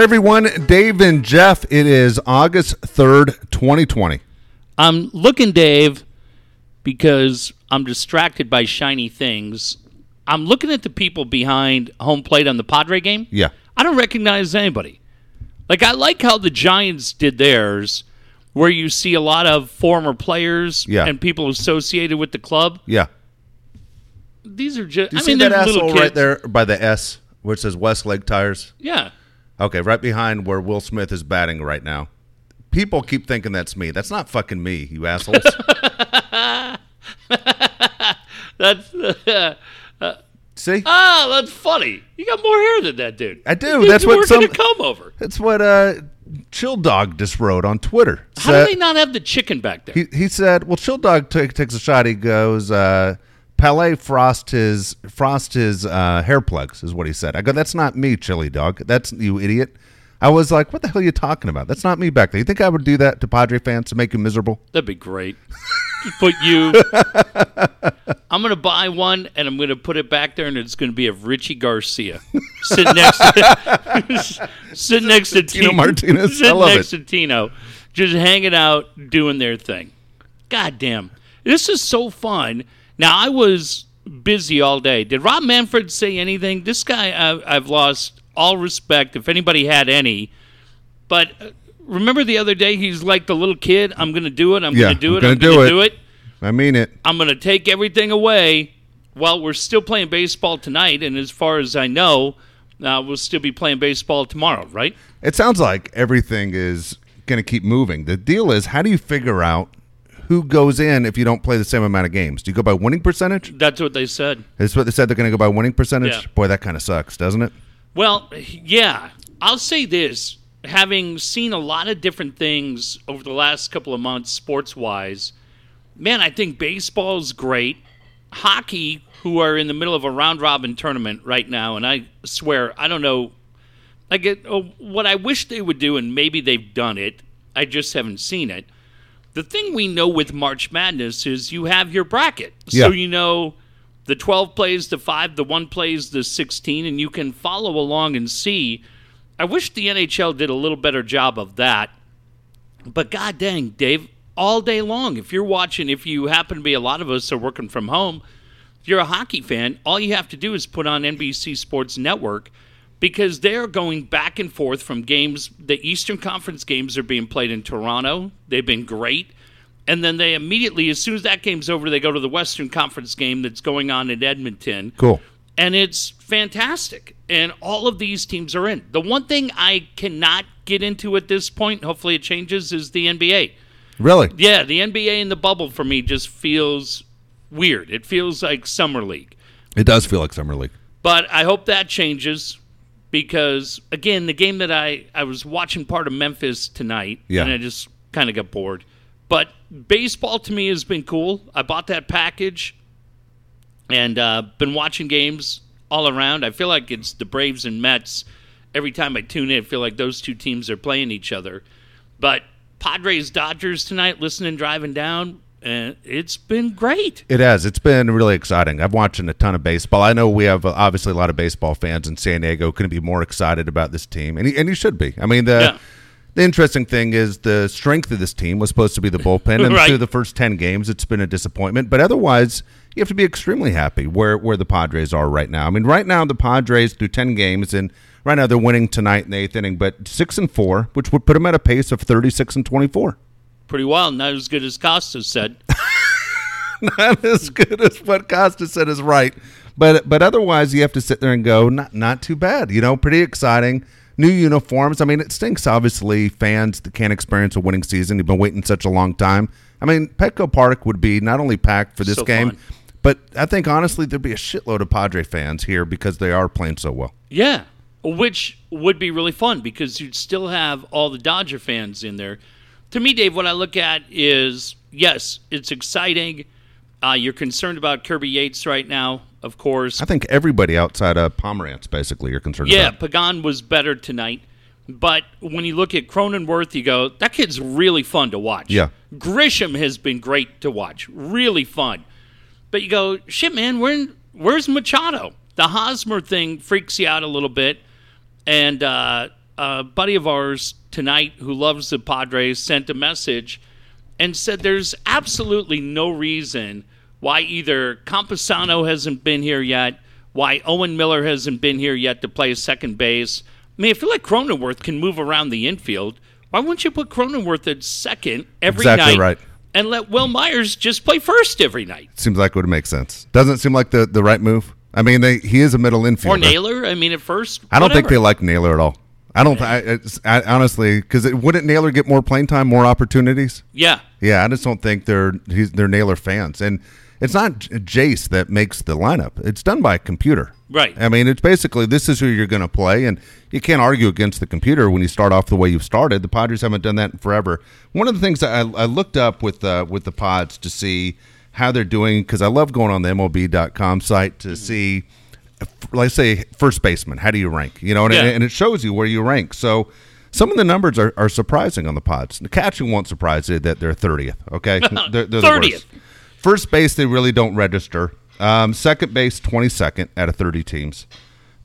Hey everyone, Dave and Jeff. It is August 3rd, 2020. I'm looking, Dave, because I'm distracted by shiny things. I'm looking at the people behind home plate on the Padre game. Yeah. I don't recognize anybody. Like, I like how the Giants did theirs, where you see a lot of former players Yeah. and people associated with the club. Yeah. These are just, Do you I see mean, that asshole right there by the S where it says Westlake Tires? Yeah. Okay, right behind where Will Smith is batting right now. People keep thinking that's me. That's not fucking me, you assholes. That's, See? ah, that's funny. You got more hair than that dude. I do. That's what some- come over. That's what uh Chill Dog just wrote on Twitter. How Said- do they not have the chicken back there? he he said, "Well, Chill Dog ta- takes a shot. He goes, uh, Pele frost his frost his uh, hair plugs is what he said. I go, that's not me, Chili Dog. That's you idiot. I was like, what the hell are you talking about? That's not me back there. You think I would do that to Padre fans to make you miserable? That'd be great. Put you. I'm gonna buy one and I'm gonna put it back there, and it's gonna be of Richie Garcia sitting next to sitting next to Tino Ti- Martinez. I sitting love next it. to Tino, just hanging out, doing their thing. God damn, this is so fun. Now I was busy all day. Did Rob Manfred say anything? This guy, I, I've lost all respect, if anybody had any. But uh, remember the other day, he's like the little kid. I'm going to do it. I'm Yeah, going to do I'm it. gonna I'm do going it." to do it. I mean it. I'm going to take everything away. Well, we're still playing baseball tonight, and as far as I know, uh, we'll still be playing baseball tomorrow, right? It sounds like everything is going to keep moving. The deal is, how do you figure out who goes in if you don't play the same amount of games? Do you go by winning percentage? That's what they said. That's what they said. They're going to go by winning percentage. Yeah. Boy, that kind of sucks, doesn't it? Well, yeah. I'll say this having seen a lot of different things over the last couple of months, sports wise, man, I think baseball's great. Hockey, who are in the middle of a round robin tournament right now, and I swear, I don't know. I get oh, what I wish they would do, and maybe they've done it. I just haven't seen it. The thing we know with March Madness is you have your bracket. Yeah. So you know the 12 plays the 5, the 1 plays the 16, and you can follow along and see. I wish the NHL did a little better job of that. But god dang, Dave, all day long, if you're watching, if you happen to be a lot of us are working from home, if you're a hockey fan, all you have to do is put on NBC Sports Network because they're going back and forth from games. The Eastern Conference games are being played in Toronto. They've been great. And then they immediately, as soon as that game's over, they go to the Western Conference game that's going on in Edmonton Cool. And it's fantastic. And all of these teams are in. The one thing I cannot get into at this point, hopefully it changes, is the NBA. Really? Yeah, the NBA in the bubble for me just feels weird. It feels like summer league. It does feel like summer league. But I hope that changes because again, the game that I I was watching part of Memphis tonight Yeah. and I just kind of got bored. But baseball to me has been cool. I bought that package and uh, been watching games all around. I feel like it's the Braves and Mets. Every time I tune in, I feel like those two teams are playing each other. But Padres Dodgers tonight, listening driving down, and it's been great. It has. It's been really exciting. I've watching a ton of baseball. I know we have uh, obviously a lot of baseball fans in San Diego. Couldn't be more excited about this team, and and you should be. I mean the. Yeah. The interesting thing is the strength of this team was supposed to be the bullpen, and Right. through the first ten games, it's been a disappointment. But otherwise, you have to be extremely happy where where the Padres are right now. I mean, right now the Padres through ten games, and right now they're winning tonight in the eighth inning, but six and four, which would put them at a pace of thirty six and twenty four. Pretty well, not as good as Costa said. not as good as what Costa said is right. But but otherwise, you have to sit there and go, not not too bad. You know, pretty exciting. New uniforms. I mean, it stinks. Obviously, fans that can't experience a winning season. You've been waiting such a long time. I mean, Petco Park would be not only packed for this So game, fun. but I think honestly there'd be a shitload of Padre fans here because they are playing so well. Yeah, which would be really fun because you'd still have all the Dodger fans in there. To me, Dave, what I look at is yes, it's exciting. Uh, you're concerned about Kirby Yates right now, of course. I think everybody outside of Pomeranz basically are concerned Yeah, about. Pagan was better tonight. But when you look at Cronenworth, you go, that kid's really fun to watch. Yeah. Grisham has been great to watch. Really fun. But you go, shit, man, where, where's Machado? The Hosmer thing freaks you out a little bit. And uh, a buddy of ours tonight who loves the Padres sent a message and said there's absolutely no reason why either Campusano hasn't been here yet, why Owen Miller hasn't been here yet to play second base. I mean, I feel like Cronenworth can move around the infield. Why wouldn't you put Cronenworth at second every Exactly night right. and let Wil Myers just play first every night? Seems like it would make sense. Doesn't seem like the, the right move. I mean, they, he is a middle infielder. Or Naylor? I mean, at first. I don't think they like Naylor at all. I don't. I, I honestly, because wouldn't Naylor get more playing time, more opportunities? Yeah. Yeah, I just don't think they're he's, they're Naylor fans, and it's not Jayce that makes the lineup. It's done by a computer. Right. I mean, it's basically this is who you're going to play, and you can't argue against the computer when you start off the way you've started. The Padres haven't done that in forever. One of the things that I, I looked up with uh, with the Pods to see how they're doing because I love going on the MLB.com site Mm-hmm. to see, let's say, first baseman. How do you rank? You know, and, Yeah. and it shows you where you rank. So. Some of the numbers are, are surprising on the pods. The catching won't surprise you that they're 30th. Okay, they're, they're the 30th. worst. First base, they really don't register. Um, second base, 22nd out of 30 teams.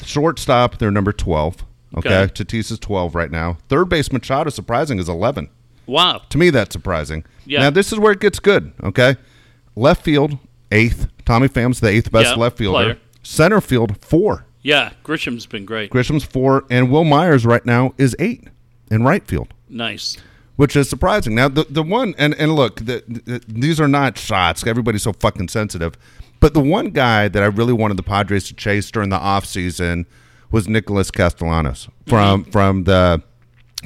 Shortstop, they're number 12. Okay. Okay. Tatis is 12 right now. Third base, Machado, surprising, is 11. Wow. To me, that's surprising. Yeah. Now, this is where it gets good. Okay. Left field, eighth. Tommy Pham's the eighth best Yeah, left fielder. player. Center field, four. Yeah. Grisham's been great. Grisham's four. And Wil Myers right now is eight in right field Nice. Which is surprising. Now, the the one and and look, the, the, these are not shots. Everybody's so fucking sensitive. But the one guy that I really wanted the Padres to chase during the offseason was Nicholas Castellanos from mm-hmm. from the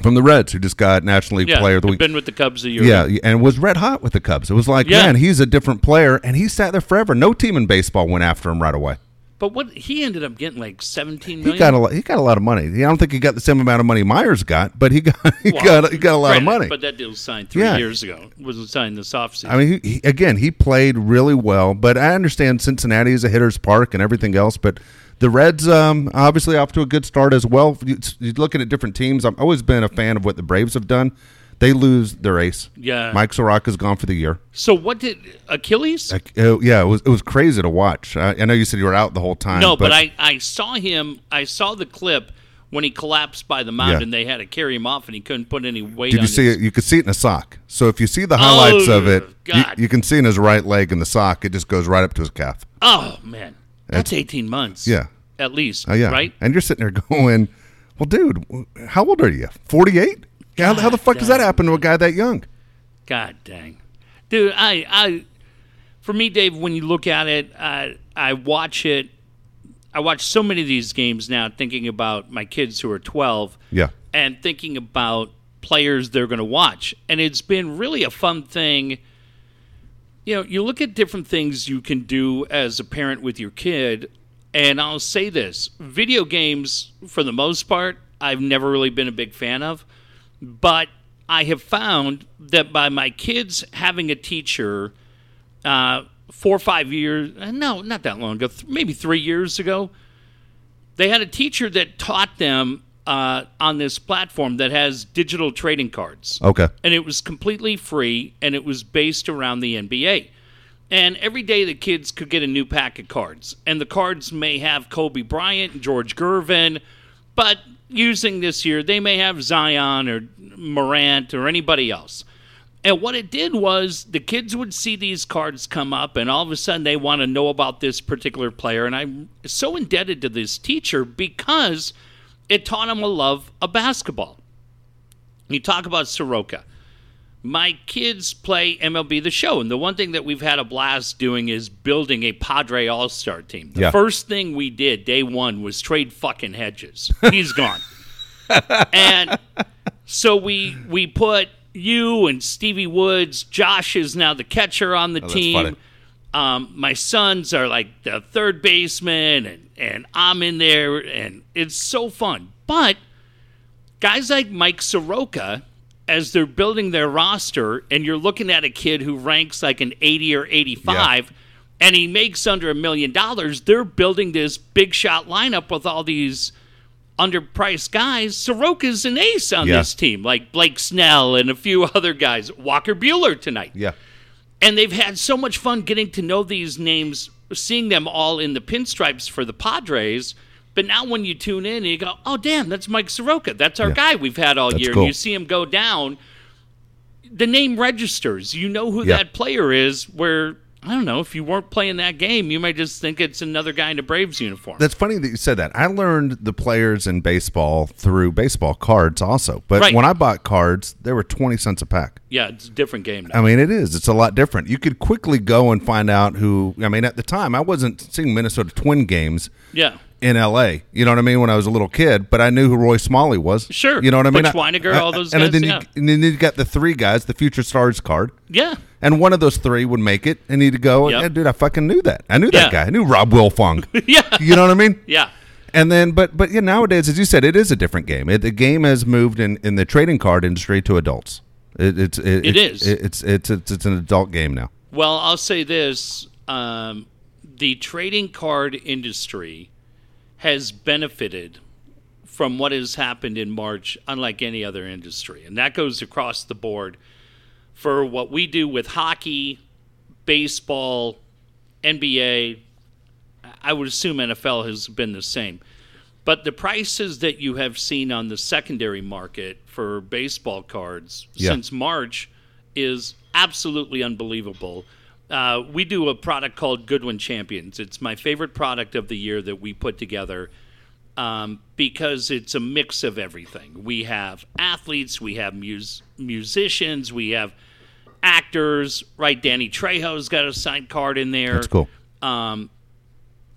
from the Reds, who just got National League Yeah. Player of the Week. Been with the Cubs a year. Yeah, and was red hot with the Cubs. It was like, Yeah. man, he's a different player, and he sat there forever. No team in baseball went after him right away. But what he ended up getting like seventeen He got a lot, he got a lot of money. I don't think he got the same amount of money Myers got, but he got he Well, got he got a lot of money. But that deal was signed three Yeah. years ago. It wasn't signed this offseason. I mean, he, he, again, he played really well, but I understand Cincinnati is a hitter's park and everything else. But the Reds, um, obviously, off to a good start as well. You, you're looking at different teams. I've always been a fan of what the Braves have done. They lose their ace. Yeah. Mike Soroka's gone for the year. so what did Achilles? Like, yeah, it was it was crazy to watch. I, I know you said you were out the whole time. no, but, I, I saw him. I saw the clip when he collapsed by the mound Yeah. and they had to carry him off and he couldn't put any weight did you see his- it? You could see it in a sock. So if you see the highlights of oh, it, Oh, you, you can see in his right leg in the sock. It just goes right up to his calf. Oh man, that's eighteen months. Yeah. at least. Oh yeah, right. And you're sitting there going, "Well, dude, how old are you? Forty eight? How, how the fuck does that happen to a guy that young?" God dang, dude! I, I, for me, Dave, when you look at it, I, I watch it. I watch so many of these games now, thinking about my kids who are twelve, Yeah, and thinking about players they're going to watch, and it's been really a fun thing. You know, you look at different things you can do as a parent with your kid, and I'll say this: video games, for the most part, I've never really been a big fan of, but I have found that by my kids having a teacher uh, four or five years, uh, no, not that long ago, th- maybe three years ago, they had a teacher that taught them uh, on this platform that has digital trading cards okay, and it was completely free and it was based around the NBA. And every day the kids could get a new pack of cards. And the cards may have Kobe Bryant, George Gervin, but using this year, they may have Zion or Morant or anybody else. And what it did was the kids would see these cards come up, and all of a sudden they want to know about this particular player. And I'm so indebted to this teacher because it taught them a love of basketball. You talk about Soroka. My kids play MLB The Show, and the one thing that we've had a blast doing is building a Padre All Star team. The Yeah. first thing we did day one was trade fucking Hedges. He's gone. and so we we put you and Stevie Woods. Josh is now the catcher on the Oh, team. Um, my sons are like the third baseman, and, and I'm in there, and it's so fun. But guys like Mike Soroka, as they're building their roster, and you're looking at a kid who ranks like an 80 or 85, and he makes under a million dollars, they're building this big shot lineup with all these underpriced guys, Soroka's an ace on Yeah. this team, like Blake Snell and a few other guys. Walker Buehler tonight. Yeah. And they've had so much fun getting to know these names, seeing them all in the pinstripes for the Padres. But now when you tune in and you go, oh, damn, that's Mike Soroka. That's our Yeah. guy we've had all That's year. cool. And you see him go down. The name registers. You know who Yeah. that player is, where, I don't know, if you weren't playing that game, you might just think it's another guy in a Braves uniform. That's funny that you said that. I learned the players in baseball through baseball cards also. But Right. when I bought cards, they were 20 cents a pack. yeah, it's a different game now. I mean, it is. It's a lot different. You could quickly go and find out who. I mean, at the time, I wasn't seeing Minnesota Twin games yeah. In L.A. You know what I mean? When I was a little kid, but I knew who Roy Smalley was. Sure. You know what I mean? Butch Wynegar, I- all those and guys, Then yeah. you, and then you got the three guys, the Future Stars card, Yeah. and one of those three would make it, and he'd go, Yep. yeah, "Dude, I fucking knew that. I knew that Yeah. guy. I knew Rob Wilfong. Yeah. you know what I mean? Yeah. And then, but but yeah, nowadays, as you said, it is a different game. It, the game has moved in, in the trading card industry to adults. It, it's it, It is. It, it's, it's it's it's an adult game now. Well, I'll say this: um, the trading card industry has benefited from what has happened in March, unlike any other industry, and that goes across the board for what we do with hockey, baseball, NBA. I would assume NFL has been the same. But the prices that you have seen on the secondary market for baseball cards Yeah. since March is absolutely unbelievable. Uh, we do a product called Goodwin Champions. It's my favorite product of the year that we put together um, because it's a mix of everything. We have athletes, we have mus- musicians, we have actors. Right, Danny Trejo's got a signed card in there That's cool.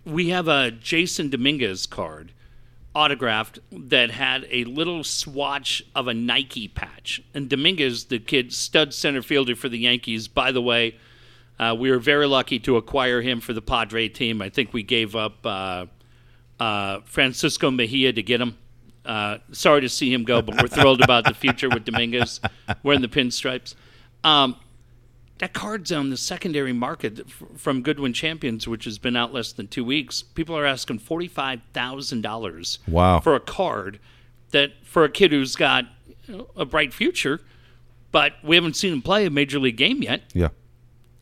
we have a Jasson Dominguez card autographed that had a little swatch of a Nike patch. And Dominguez, the kid stud center fielder for the Yankees, by the way, uh, we were very lucky to acquire him for the Padre team. I think we gave up uh, uh, Francisco Mejia to get him. Uh, sorry to see him go, but we're thrilled about the future with Dominguez wearing the pinstripes. Um, that card's on the secondary market from Goodwin Champions, which has been out less than two weeks. People are asking forty-five thousand dollars Wow. for a card that for a kid who's got a bright future, but we haven't seen him play a major league game yet. Yeah.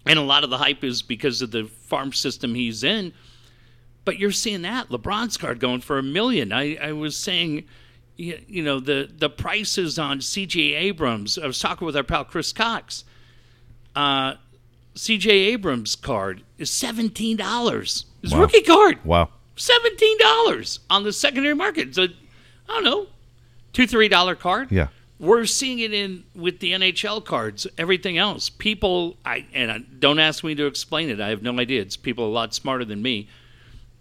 And a lot of the hype is because of the farm system he's in. But you're seeing that LeBron's card going for a million. I, I was saying, you, you know, the the prices on C.J. Abrams. I was talking with our pal Chris Cox. Uh, C.J. Abrams card is seventeen dollars. His Wow. rookie card, Wow. seventeen dollars on the secondary market. It's a, I don't know, two three dollar card. Yeah. We're seeing it in with the NHL cards, everything else. People, I and I, don't ask me to explain it. I have no idea. It's people a lot smarter than me,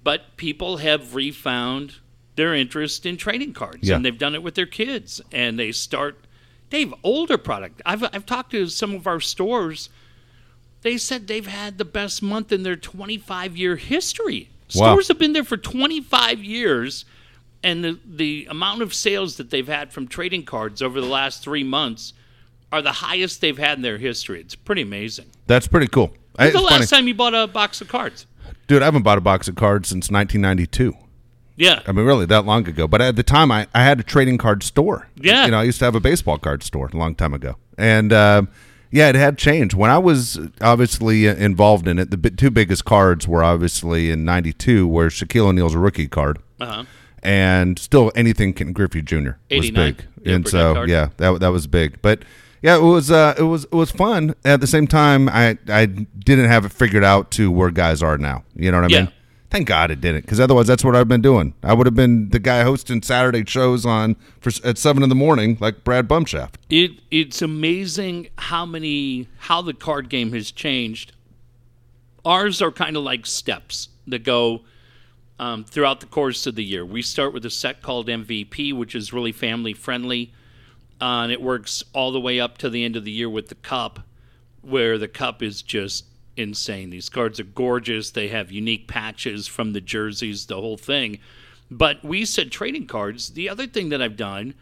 but people have refound their interest in trading cards, Yeah. and they've done it with their kids. And they start. They've older product. I've I've talked to some of our stores. They said they've had the best month in their 25 year history. Wow. Stores have been there for 25 years and the, the amount of sales that they've had from trading cards over the last three months are the highest they've had in their history. It's pretty amazing. That's pretty cool. When's It's the funny. last time you bought a box of cards? Dude, I haven't bought a box of cards since 1992. Yeah. I mean, really, that long ago. But at the time, I, I had a trading card store. Yeah. You know, I used to have a baseball card store a long time ago. And um, yeah, it had changed. When I was obviously involved in it, the two biggest cards were obviously in 92, where Shaquille O'Neal's rookie card. Uh-huh. And still anything Ken Griffey Jr. was big. the and so, card. yeah, that, that was big. But yeah, it was uh, it was it was fun. At the same time, I I didn't have it figured out to where guys are now. You know what I Yeah. mean? Thank God it didn't, because otherwise that's what I've been doing. I would have been the guy hosting Saturday shows on for at seven in the morning, like Brad Bumshaft. It it's amazing how many how the card game has changed. Ours are kind of like steps that go um, throughout the course of the year. We start with a set called MVP, which is really family friendly, uh, and it works all the way up to the end of the year with the cup, where the cup is just insane. These cards are gorgeous. They have unique patches from the jerseys, the whole thing. But we said trading cards. The other thing that I've done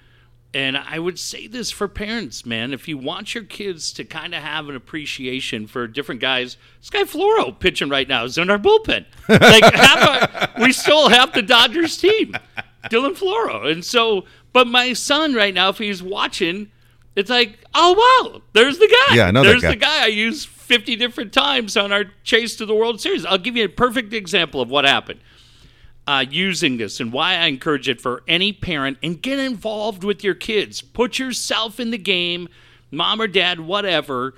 and I would say this for parents, man. If you want your kids to kind of have an appreciation for different guys, Sky Floro pitching right now is in our bullpen. Like half our, we still have the Dodgers team. Dylan Floro. And so, but my son right now, if he's watching, it's like, oh wow, there's the guy. Yeah, I know There's guy. the guy I used 50 different times on our chase to the World Series. I'll give you a perfect example of what happened uh, using this and why I encourage it for any parent and get involved with your kids. Put yourself in the game, mom or dad, whatever,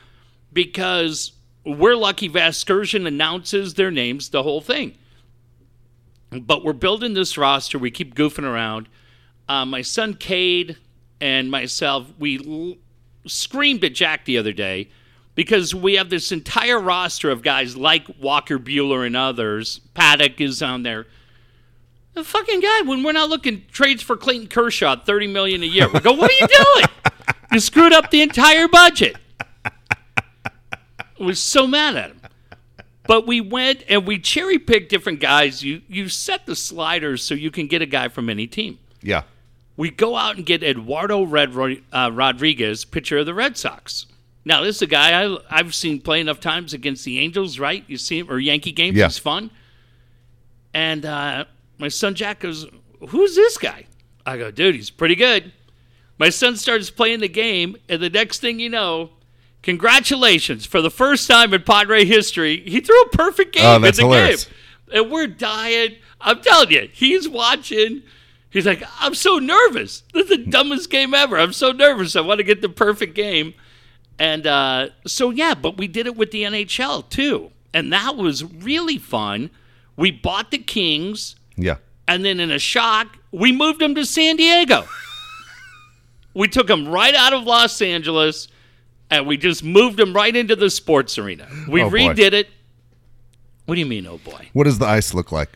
because we're lucky Vasgersian announces their names, the whole thing. But we're building this roster. We keep goofing around. Uh, my son Cade and myself, we l- screamed at Jack the other day because we have this entire roster of guys like Walker Buehler and others. Paddock is on there. The fucking guy, when we're not looking trades for Clayton Kershaw, thirty million a year. We go, what are you doing? you screwed up the entire budget. I was so mad at him. But we went and we cherry picked different guys. You you set the sliders so you can get a guy from any team. Yeah. We go out and get Eduardo Red, uh, Rodriguez, pitcher of the Red Sox. Now this is a guy I, I've seen play enough times against the Angels, right? You see him or Yankee games. Yeah. He's fun. And uh, my son Jack goes, "Who's this guy?" I go, "Dude, he's pretty good." My son starts playing the game, and the next thing you know, congratulations for the first time in Padre history, he threw a perfect game Oh, in the hilarious. game, and we're dying. I'm telling you, he's watching. He's like, I'm so nervous. This is the dumbest game ever. I'm so nervous. I want to get the perfect game. And uh, so, yeah, but we did it with the NHL too. And that was really fun. We bought the Kings, Yeah. and then in a shock, we moved them to San Diego. we took them right out of Los Angeles, and we just moved them right into the sports arena. We Oh, boy. redid it. What do you mean, oh boy? What does the ice look like?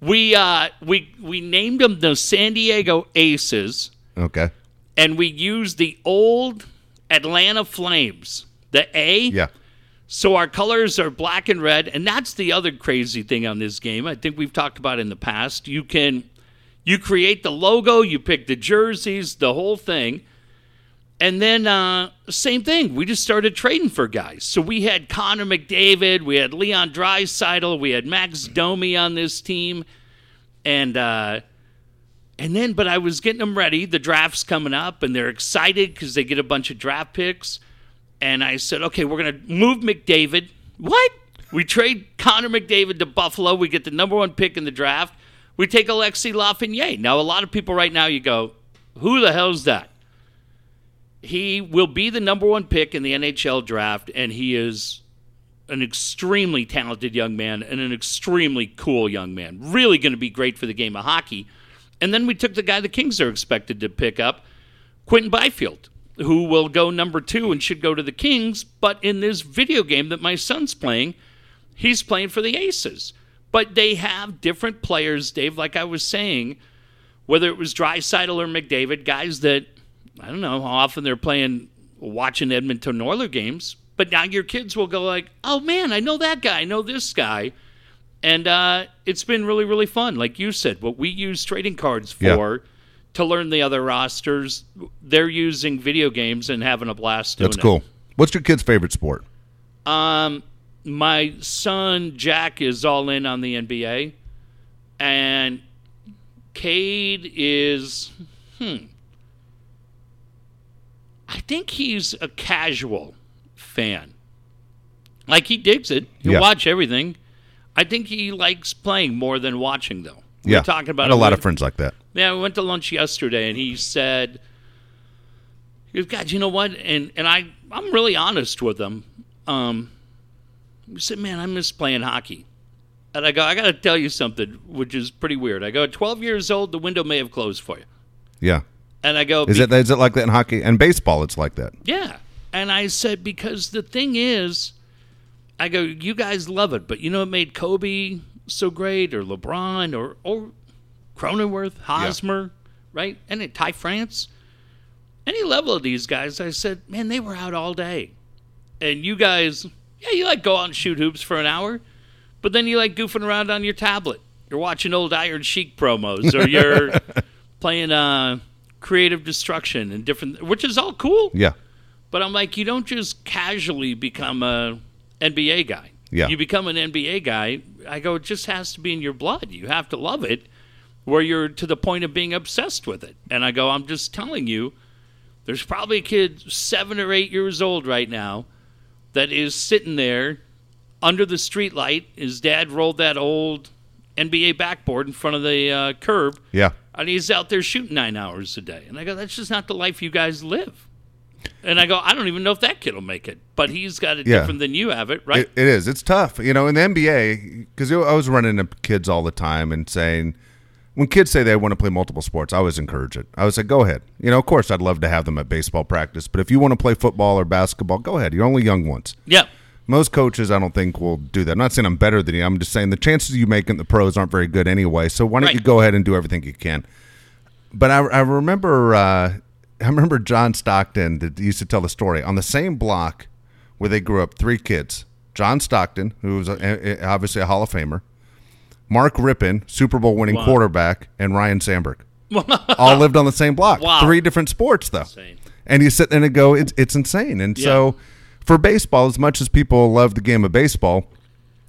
We uh, we we named them the San Diego Aces, Okay. and we used the old Atlanta Flames, the A. Yeah. So our colors are black and red, and that's the other crazy thing on this game. I think we've talked about in the past. You can you create the logo, you pick the jerseys, the whole thing. And then uh, same thing. We just started trading for guys. So we had Connor McDavid, we had Leon Draisaitl, we had Max Domi on this team, and uh, and then but I was getting them ready. The draft's coming up, and they're excited because they get a bunch of draft picks. And I said, okay, we're gonna move McDavid. What? We trade Connor McDavid to Buffalo. We get the number one pick in the draft. We take Alexi Lafreniere. Now, a lot of people right now, you go, who the hell's that? He will be the number one pick in the NHL draft, and he is an extremely talented young man and an extremely cool young man. Really going to be great for the game of hockey. And then we took the guy the Kings are expected to pick up, Quinton Byfield, who will go number two and should go to the Kings. But in this video game that my son's playing, he's playing for the Aces. But they have different players, Dave, like I was saying, whether it was Draisaitl or McDavid, guys that I don't know how often they're playing watching Edmonton Oilers games. But now your kids will go like, oh man, I know that guy, I know this guy. And uh, it's been really, really fun. Like you said, what we use trading cards Yeah. To learn the other rosters, they're using video games and having a blast doing it That's it. cool. What's your kid's favorite sport? Um, my son Jack is all in on the NBA, and Cade is, hmm. I think he's a casual fan. Like he digs it. He'll Yeah. watch everything. I think he likes playing more than watching, though. We yeah. talking about a lot of friends like that. Yeah, we went to lunch yesterday, and he said, he goes, God, you know what? And and I I'm really honest with him. Um, he said, Man, I miss playing hockey. And I go, I got to tell you something, which is pretty weird. I go, at 12 years old, the window may have closed for you. Yeah. And I go, Is it is it like that in hockey and baseball? It's like that. Yeah. And I said, because the thing is, I go, you guys love it, but you know what made Kobe so great, or LeBron, or or Cronenworth, Hosmer, right? And then Ty France, any level of these guys, I said, man, they were out all day, and you guys, yeah, you like go out and shoot hoops for an hour, but then you like goofing around on your tablet. You're watching old Iron Sheik promos, or you're playing uh, Creative Destruction and different, which is all cool. Yeah. But I'm like, you don't just casually become a NBA guy. Yeah. You become an NBA guy. I go, it just has to be in your blood. You have to love it. Where you're to the point of being obsessed with it. And I go, I'm just telling you, there's probably a kid seven or eight years old right now that is sitting there under the streetlight. His dad rolled that old NBA backboard in front of the uh, curb, Yeah. and he's out there shooting nine hours a day. And I go, that's just not the life you guys live. And I go, I don't even know if that kid will make it, but he's got it Yeah. different than you have it, right? It, it is. It's tough. You know, in the NBA, because I was running into kids all the time and saying, when kids say they want to play multiple sports, I always encourage it. I would say, go ahead. You know, of course, I'd love to have them at baseball practice, but if you want to play football or basketball, go ahead. You're only young ones. yeah. Most coaches, I don't think, will do that. I'm not saying I'm better than you. I'm just saying the chances you make in the pros aren't very good anyway. So why don't Right. you go ahead and do everything you can? But I, I remember, uh, I remember John Stockton that used to tell the story on the same block where they grew up. Three kids: John Stockton, who was a, a- obviously a Hall of Famer, Mark Rypien, Super Bowl winning Wow. quarterback, and Ryne Sandberg. all lived on the same block. Wow. Three different sports, though. Insane. And you sit there and go, it's, it's insane. And Yeah. so for baseball, as much as people love the game of baseball,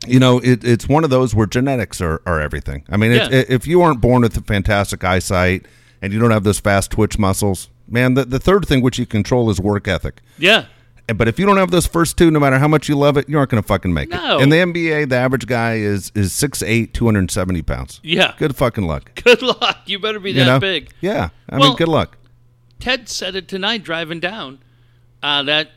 you know, it, it's one of those where genetics are, are everything. I mean, Yeah. if you aren't born with a fantastic eyesight and you don't have those fast twitch muscles, man, the, the third thing which you control is work ethic. Yeah. And- But if you don't have those first two, no matter how much you love it, you aren't going to fucking make No. it. In the NBA, the average guy is is 6'8", 270 pounds. Yeah. Good fucking luck. Good luck. You better be that you know? big. Yeah. I Well- mean, good luck. Ted said it tonight driving down. Uh, that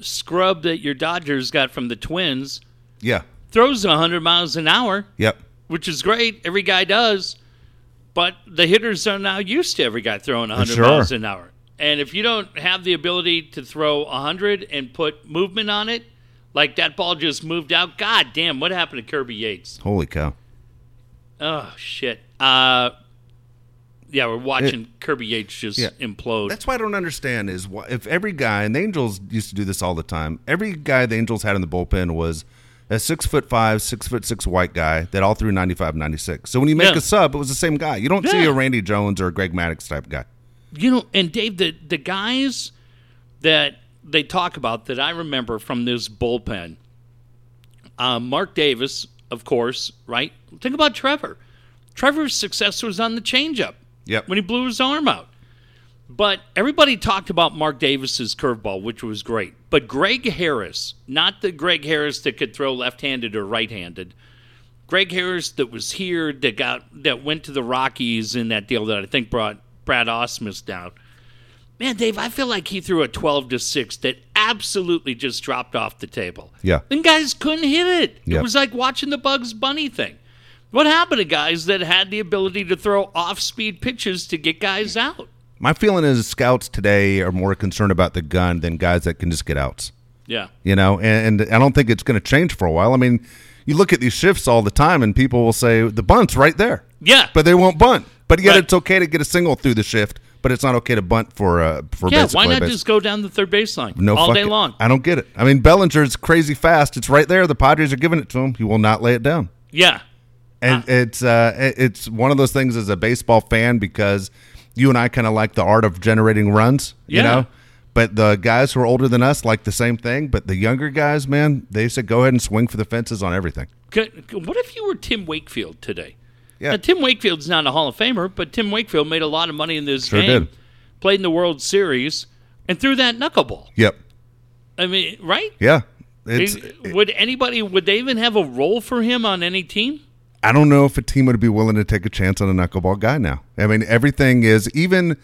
scrub that your Dodgers got from the Twins Yeah. throws 100 miles an hour, Yep. which is great. Every guy does. But the hitters are now used to every guy throwing 100 Sure. miles an hour. And if you don't have the ability to throw 100 and put movement on it, like that ball just moved out, god damn, what happened to Kirby Yates? Holy cow. Oh, shit. Uh, yeah, we're watching Kirby Yates just Yeah. implode. That's why I don't understand is why, if every guy and the Angels used to do this all the time. Every guy the Angels had in the bullpen was a six foot five, six foot six white guy that all threw 95, 96. So when you make Yeah. a sub, it was the same guy. You don't see a Randy Jones or a Greg Maddux type guy. You know, and Dave, the the guys that they talk about that I remember from this bullpen, uh, Mark Davis, of course, right? Think about Trevor. Trevor's success was on the changeup Yep. when he blew his arm out. But everybody talked about Mark Davis's curveball, which was great. But Greg Harris, not the Greg Harris that could throw left-handed or right-handed, Greg Harris that was here that got that went to the Rockies in that deal that I think brought Brad Ausmus down. Man, Dave, I feel like he threw a 12 to 6 that absolutely just dropped off the table. Yeah. And guys couldn't hit it. Yep. It was like watching the Bugs Bunny thing. What happened to guys that had the ability to throw off speed pitches to get guys out? My feeling is scouts today are more concerned about the gun than guys that can just get outs. Yeah. You know, and, and I don't think it's going to change for a while. I mean, you look at these shifts all the time, and people will say the bunt's right there. Yeah. but they won't bunt. But yet, Right. it's okay to get a single through the shift, but it's not okay to bunt for uh, for yeah, why not base- just go down the third baseline no all day fucking- long? I don't get it. I mean, Bellinger's crazy fast. It's right there. The Padres are giving it to him. He will not lay it down. Yeah. And it's uh, it's one of those things as a baseball fan because you and I kind of like the art of generating runs. You know. But the guys who are older than us like the same thing. But the younger guys, man, they said go ahead and swing for the fences on everything. What if you were Tim Wakefield today? Yeah. Now, Tim Wakefield's not a Hall of Famer, but Tim Wakefield made a lot of money in this Sure game. did. Played in the World Series and threw that knuckleball. Yep. I mean, right? Yeah. It's. would anybody? Would they even have a role for him on any team? I don't know if a team would be willing to take a chance on a knuckleball guy now. I mean, everything is even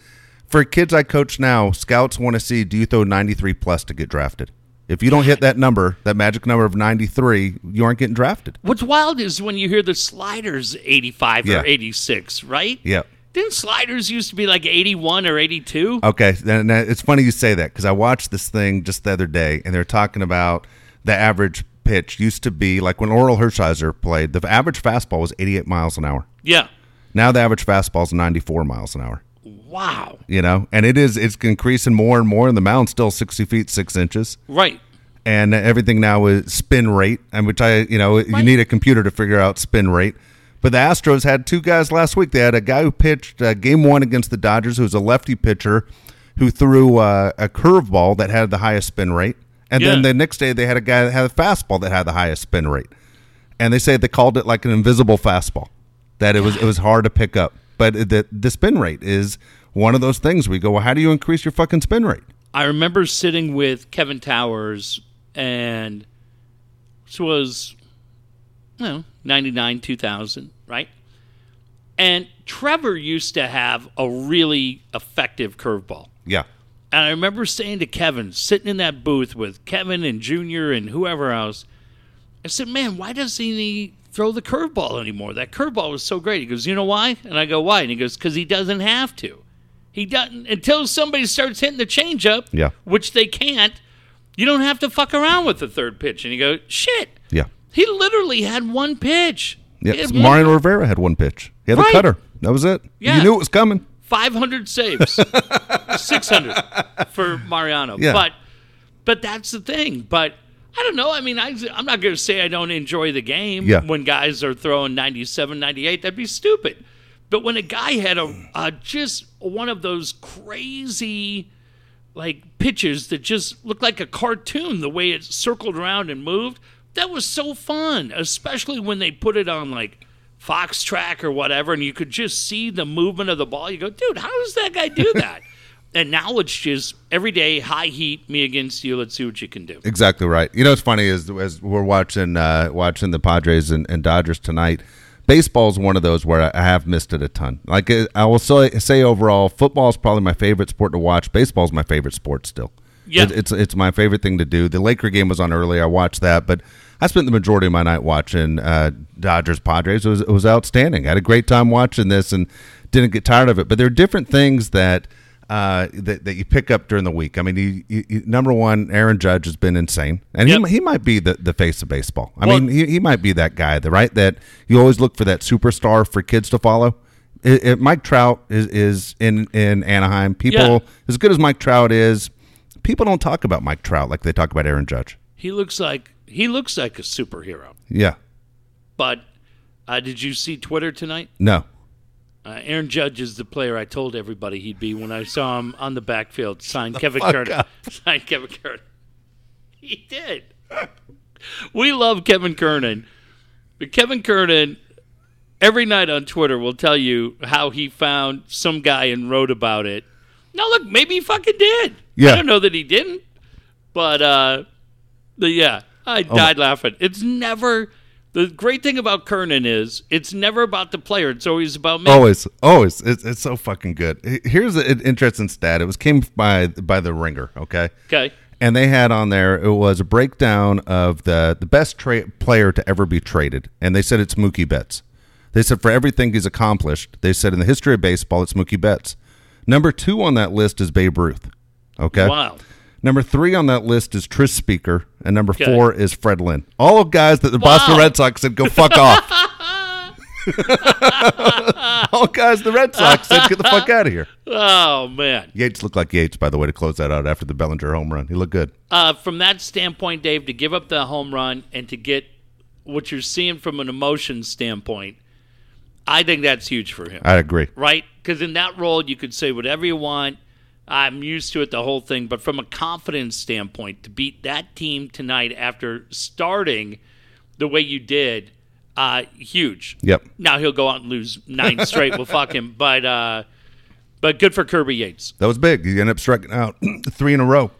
for kids I coach now. Scouts want to see do you throw 93 plus to get drafted. If you don't hit that number, that magic number of 93, you aren't getting drafted. What's wild is when you hear the sliders 85 Yeah. or 86, right? Yep. Didn't sliders used to be like 81 or 82? Okay, then it's funny you say that because I watched this thing just the other day, and they're talking about the average pitch used to be like when Orel Hershiser played. The average fastball was 88 miles an hour. Yeah. Now the average fastball is 94 miles an hour. Wow. You know, and it is it's increasing more and more, and the mound's still 60 feet six inches. Right. and everything now is spin rate, and which I, you know, you Right. need a computer to figure out spin rate. But the Astros had two guys last week. They had a guy who pitched uh, game one against the Dodgers, who was a lefty pitcher, who threw uh, a curveball that had the highest spin rate, and then the next day they had a guy that had a fastball that had the highest spin rate, and they say they called it like an invisible fastball, that it was it was hard to pick up. But the the spin rate is one of those things. We go, well, how do you increase your fucking spin rate? I remember sitting with Kevin Towers, and this was, you know, 99, 2000, right? And Trevor used to have a really effective curveball. Yeah, And I remember saying to Kevin, sitting in that booth with Kevin and Junior and whoever else, I said, man, why doesn't he throw the curveball anymore? That curveball was so great. He goes, you know why? And I go, why? And he goes, because he doesn't have to. He doesn't until somebody starts hitting the changeup, Yeah. which they can't. You don't have to fuck around with the third pitch. And you go, shit. yeah, He literally had one pitch. yeah. He one- Mariano Rivera had one pitch. He had Right. a cutter. That was it. Yeah. You knew it was coming. 500 saves, 600 for Mariano. Yeah. But but that's the thing. But I don't know. I mean, I, I'm not going to say I don't enjoy the game Yeah. when guys are throwing 97, 98. That'd be stupid. But when a guy had a, a just one of those crazy like pitches that just looked like a cartoon, the way it circled around and moved, that was so fun. Especially when they put it on like Fox Track or whatever, and you could just see the movement of the ball. You go, dude, how does that guy do that? And now it's just every day, high heat, me against you. Let's see what you can do. Exactly right. You know what's funny is as we're watching uh, watching the Padres and, and Dodgers tonight. Baseball's one of those where I have missed it a ton. Like uh, I will say, say overall, football is probably my favorite sport to watch. Baseball's my favorite sport still. Yeah. It- it's it's my favorite thing to do. The Laker game was on earlier. I watched that, but I spent the majority of my night watching uh, Dodgers Padres. It was it was outstanding. I had a great time watching this and didn't get tired of it. But there are different things that uh, that, that you pick up during the week. I mean, you, you, you- number one, Aaron Judge has been insane, and Yep. he, he might be the, the face of baseball. I Well- mean, he, he might be that guy, the right that you always look for that superstar for kids to follow. It, it- Mike Trout is, is in in Anaheim. People Yeah. as good as Mike Trout is, people don't talk about Mike Trout like they talk about Aaron Judge. He looks like he looks like a superhero. Yeah, But uh, did you see Twitter tonight? no, Uh, Aaron Judge is the player I told everybody he'd be when I saw him on the backfield. Signed Kevin fuck Kernan. up. Signed Kevin Kernan. He did. we love Kevin Kernan, but Kevin Kernan every night on Twitter will tell you how he found some guy and wrote about it. Now look, maybe he fucking did. Yeah. I don't know that he didn't, but uh, the, yeah, I Oh. died laughing. It's never. The great thing about Kernan is it's never about the player. It's always about me. always, always. It's, it's so fucking good. Here's an interesting stat. It was came by by the Ringer. Okay. Okay. and they had on there it was a breakdown of the the best tra- player to ever be traded, and they said it's Mookie Betts. They said for everything he's accomplished, they said in the history of baseball, it's Mookie Betts. Number two on that list is Babe Ruth. Okay. Wow. Number three on that list is Tris Speaker, and number Okay. four is Fred Lynn. All of guys that the Boston Red Sox said go fuck off. All guys the Red Sox said get the fuck out of here. Oh man. Yates looked like Yates, by the way, to close that out after the Bellinger home run. He looked good. Uh, from that standpoint, Dave, to give up the home run and to get what you're seeing from an emotion standpoint, I think that's huge for him. I agree. right? Because in that role, you could say whatever you want. I'm used to it, the whole thing. But from a confidence standpoint, to beat that team tonight after starting the way you did, uh, huge. Yep. Now he'll go out and lose nine straight. well, fuck him. But uh, but good for Kirby Yates. That was big. He ended up striking out three in a row,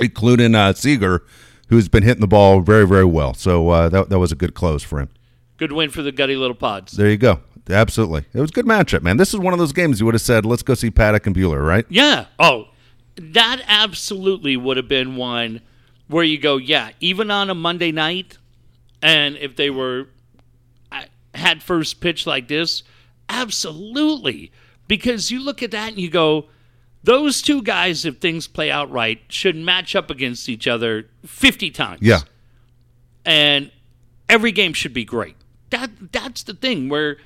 including uh, Seager, who's been hitting the ball very, very well. So uh, that, that was a good close for him. Good win for the Gutty Little Pods. There you go. Absolutely. It was a good matchup, man. This is one of those games you would have said, let's go see Paddock and Buehler, right? Yeah. Oh, that absolutely would have been one where you go, yeah, even on a Monday night, and if they were uh, had first pitch like this, absolutely, because you look at that and you go, those two guys, if things play out right, should match up against each other fifty times. Yeah. and every game should be great. That that's the thing where,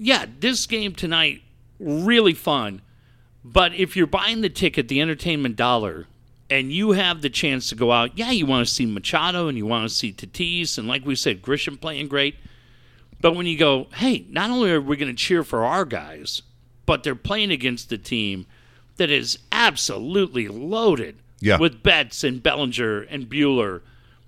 yeah, this game tonight really fun, but if you're buying the ticket, the entertainment dollar, and you have the chance to go out, yeah, you want to see Machado and you want to see Tatis, and like we said, Grisham playing great. But when you go, hey, not only are we going to cheer for our guys, but they're playing against the team that is absolutely loaded Yeah. with Betts and Bellinger and Buehler.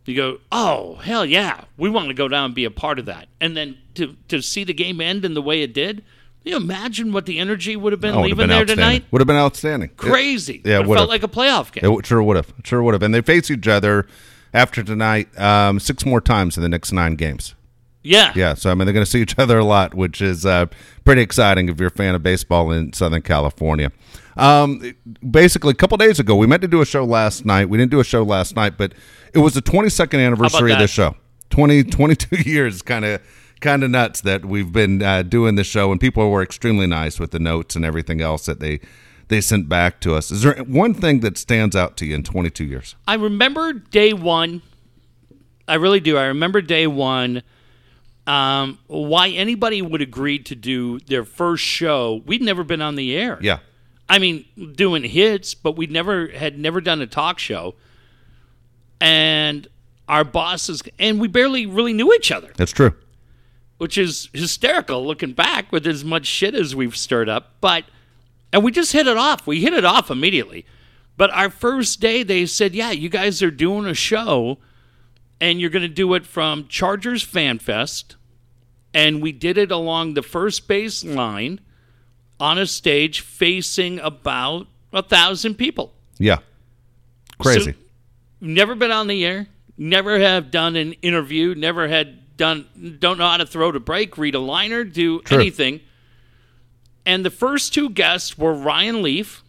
You go, oh hell yeah, we want to go down and be a part of that. And then to to see the game end in the way it did, you imagine what the energy would have been Oh, have leaving been there tonight? Would have been outstanding. It- Crazy. yeah, it felt like a playoff game. It, sure would have. Sure would have. And they face each other after tonight um, six more times in the next nine games. Yeah. Yeah, so I mean they're going to see each other a lot, which is uh, pretty exciting if you're a fan of baseball in Southern California. Um, basically, a couple days ago, we meant to do a show last night. We didn't do a show last night, but it was the 22nd anniversary of this show. 20, 22 years, kind of kind of nuts that we've been uh, doing this show, and people were extremely nice with the notes and everything else that they they sent back to us. Is there one thing that stands out to you in 22 years? I remember day one. I really do. I remember day one. Um, why anybody would agree to do their first show? We'd never been on the air. Yeah, I mean, doing hits, but we'd never had never done a talk show. And our bosses, and we barely really knew each other, that's true. which is hysterical looking back with as much shit as we've stirred up. But, and we just hit it off. We hit it off immediately. But our first day, they said, yeah, you guys are doing a show, and you're going to do it from Chargers Fan Fest. And we did it along the first base line on a stage facing about a thousand people. Yeah, crazy. So, never been on the air, never have done an interview, never had done, don't know how to throw to break, read a liner, do True. anything. And the first two guests were Ryan Leaf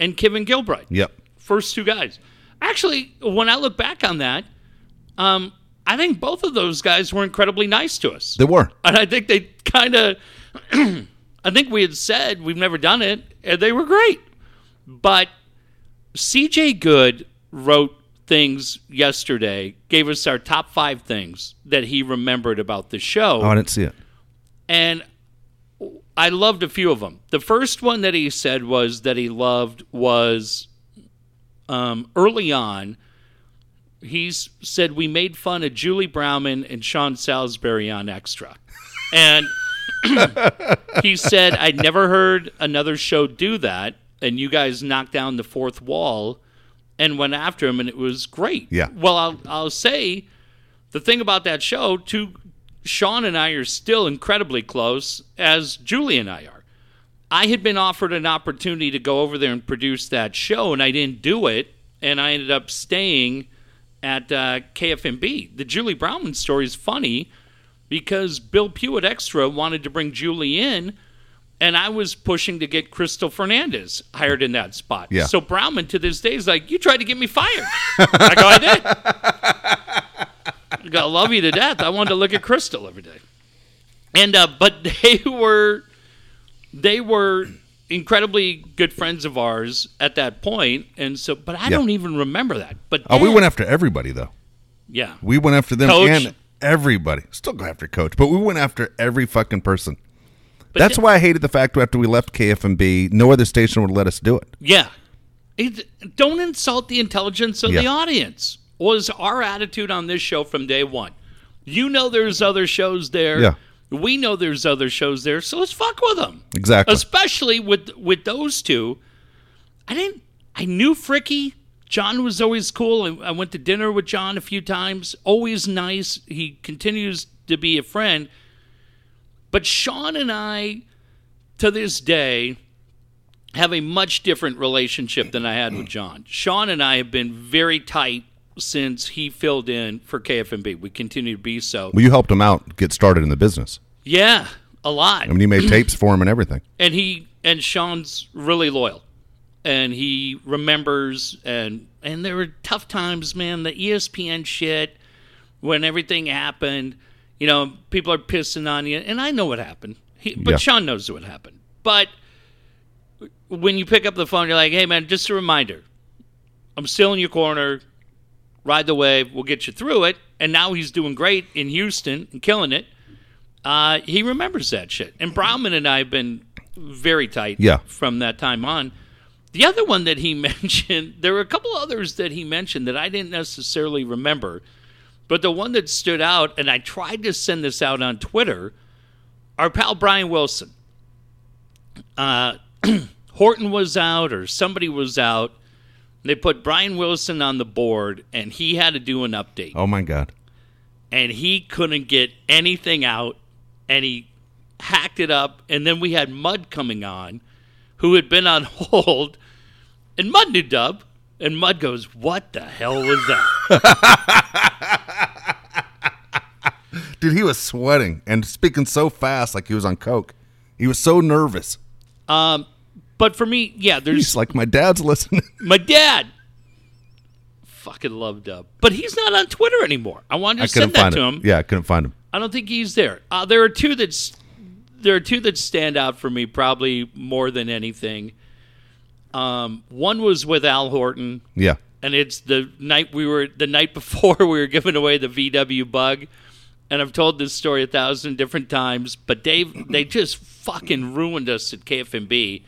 and Kevin Gilbride. yep. First two guys. Actually, when I look back on that, um, I think both of those guys were incredibly nice to us. They were. And I think they kind of, I think we had said we've never done it, and they were great. But CJ Good wrote things yesterday, gave us our top five things that he remembered about the show. Oh, I didn't see it. And I loved a few of them. The first one that he said was that he loved was um, early on. He said we made fun of Julie Browman and Sean Salisbury on Extra, and he said I'd never heard another show do that, and you guys knocked down the fourth wall and went after him, and it was great. Yeah. Well, I'll I'll say the thing about that show, too, Sean and I are still incredibly close, as Julie and I are. I had been offered an opportunity to go over there and produce that show, and I didn't do it, and I ended up staying at uh, KFMB. The Julie Brownman story is funny because Bill Pugh at Extra wanted to bring Julie in, and I was pushing to get Crystal Fernandez hired in that spot. Yeah. So Brownman to this day is like, "You tried to get me fired." I go, "I did." I go, "I love you to death. I wanted to look at Crystal every day." And uh, but they were they were incredibly good friends of ours at that point, and so but I Yeah. don't even remember that. But Oh, we went after everybody though. yeah. We went after them Coach. and everybody. Still go after coach, but we went after every fucking person. But That's then- why I hated the fact after we left KFMB, no other station would let us do it. Yeah. It, don't insult the intelligence of the audience. Was our attitude on this show from day one. You know there's other shows there. Yeah. We know there's other shows there, so let's fuck with them. Exactly. Especially with with those two. I didn't I knew Fricky. John was always cool. I, I went to dinner with John a few times. Always nice. He continues to be a friend. But Sean and I, to this day, have a much different relationship than I had with John. Sean and I have been very tight since he filled in for KFMB. We continue to be so. Well, you helped him out get started in the business. Yeah, a lot. I mean, you made tapes for him and everything. and he and Sean's really loyal, and he remembers and and there were tough times, man. The ESPN shit when everything happened, you know, people are pissing on you, and I know what happened. He, but Yeah. Sean knows what happened. But when you pick up the phone, you're like, "Hey, man, just a reminder, I'm still in your corner. Ride the wave. We'll get you through it." And now he's doing great in Houston and killing it. Uh, he remembers that shit. And Browman and I have been very tight Yeah. from that time on. The other one that he mentioned, there were a couple others that he mentioned that I didn't necessarily remember, but the one that stood out, and I tried to send this out on Twitter, our pal Brian Wilson. Uh, Horton was out, or somebody was out. They put Brian Wilson on the board, and he had to do an update Oh my God. and he couldn't get anything out and he hacked it up, and then we had Mud coming on, who had been on hold, and Mud knew Dub, and Mud goes, "What the hell was that?" Dude, he was sweating and speaking so fast like he was on coke. He was so nervous. um, but for me, yeah, there's He's like, my dad's listening. my dad. Fucking loved Dub, but he's not on Twitter anymore. I wanted to I send that to him. him. Yeah, I couldn't find him. I don't think he's there. Uh, there are two that's there are two that stand out for me probably more than anything. Um, one was with Al Horton, Yeah. and it's the night we were the night before we were giving away the VW bug. And I've told this story a thousand different times, but Dave, they just fucking ruined us at KFMB.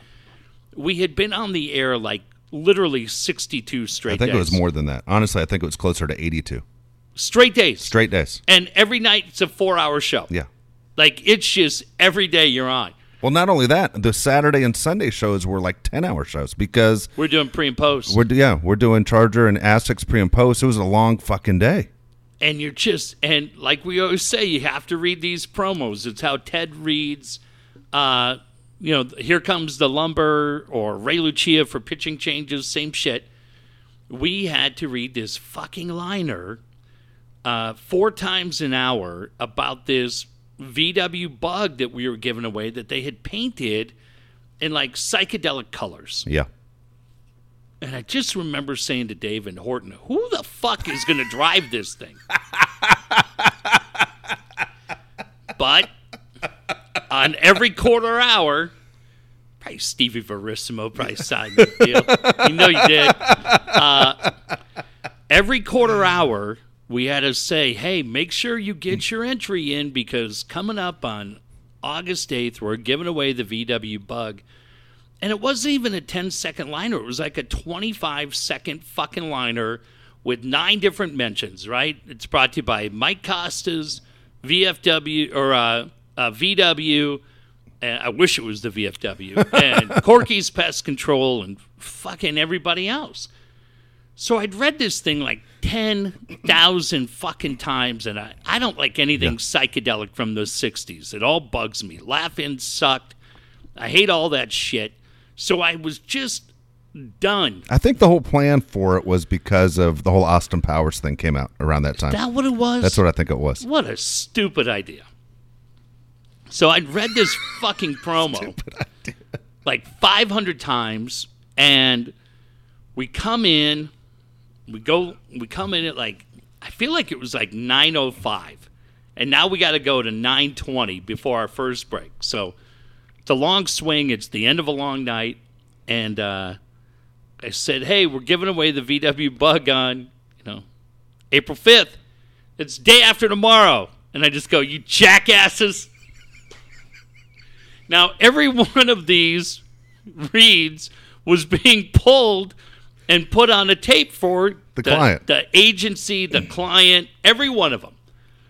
We had been on the air like literally sixty-two straight. Days. I think days. it was more than that. Honestly, I think it was closer to 82. straight days, Straight days. and every night it's a four-hour show. Yeah. Like it's just every day you're on. Well, not only that, the Saturday and Sunday shows were like 10 hour shows because We're doing pre and post, we're, yeah, we're doing Charger and Aztecs pre and post. It was a long fucking day. and you're just and like we always say, you have to read these promos. It's how Ted reads. Uh, you know, here comes the lumber or Ray Lucia for pitching changes. Same shit. We had to read this fucking liner uh, four times an hour about this VW bug that we were giving away that they had painted in like psychedelic colors. Yeah. And I just remember saying to Dave and Horton, who the fuck is going to drive this thing? but on every quarter hour, probably Stevie Verissimo probably signed the deal. You know you did. Uh, every quarter hour, we had to say, hey, make sure you get your entry in because coming up on August 8th, we're giving away the VW bug. And it wasn't even a 10 second liner. It was like a 25 second fucking liner with nine different mentions, right? It's brought to you by Mike Costas, VFW, or uh, uh, VW. And I wish it was the VFW. And Corky's Pest Control and fucking everybody else. So I'd read this thing like 10,000 fucking times, and I, I don't like anything psychedelic from the 60s. It all bugs me. Laughing sucked. I hate all that shit. So I was just done. I think the whole plan for it was because of the whole Austin Powers thing came out around that time. That what it was? That's what I think it was. What a stupid idea. So I'd read this fucking promo like 500 times, and we come in, we go, we come in at like, I feel like it was like 9:05, and now we got to go to 9:20 before our first break. So it's a long swing. It's the end of a long night, and uh, I said, "Hey, we're giving away the VW Bug on, you know, April 5th. It's day after tomorrow." And I just go, "You jackasses!" Now every one of these reads was being pulled and put on a tape for The client. the agency, the client, every one of them.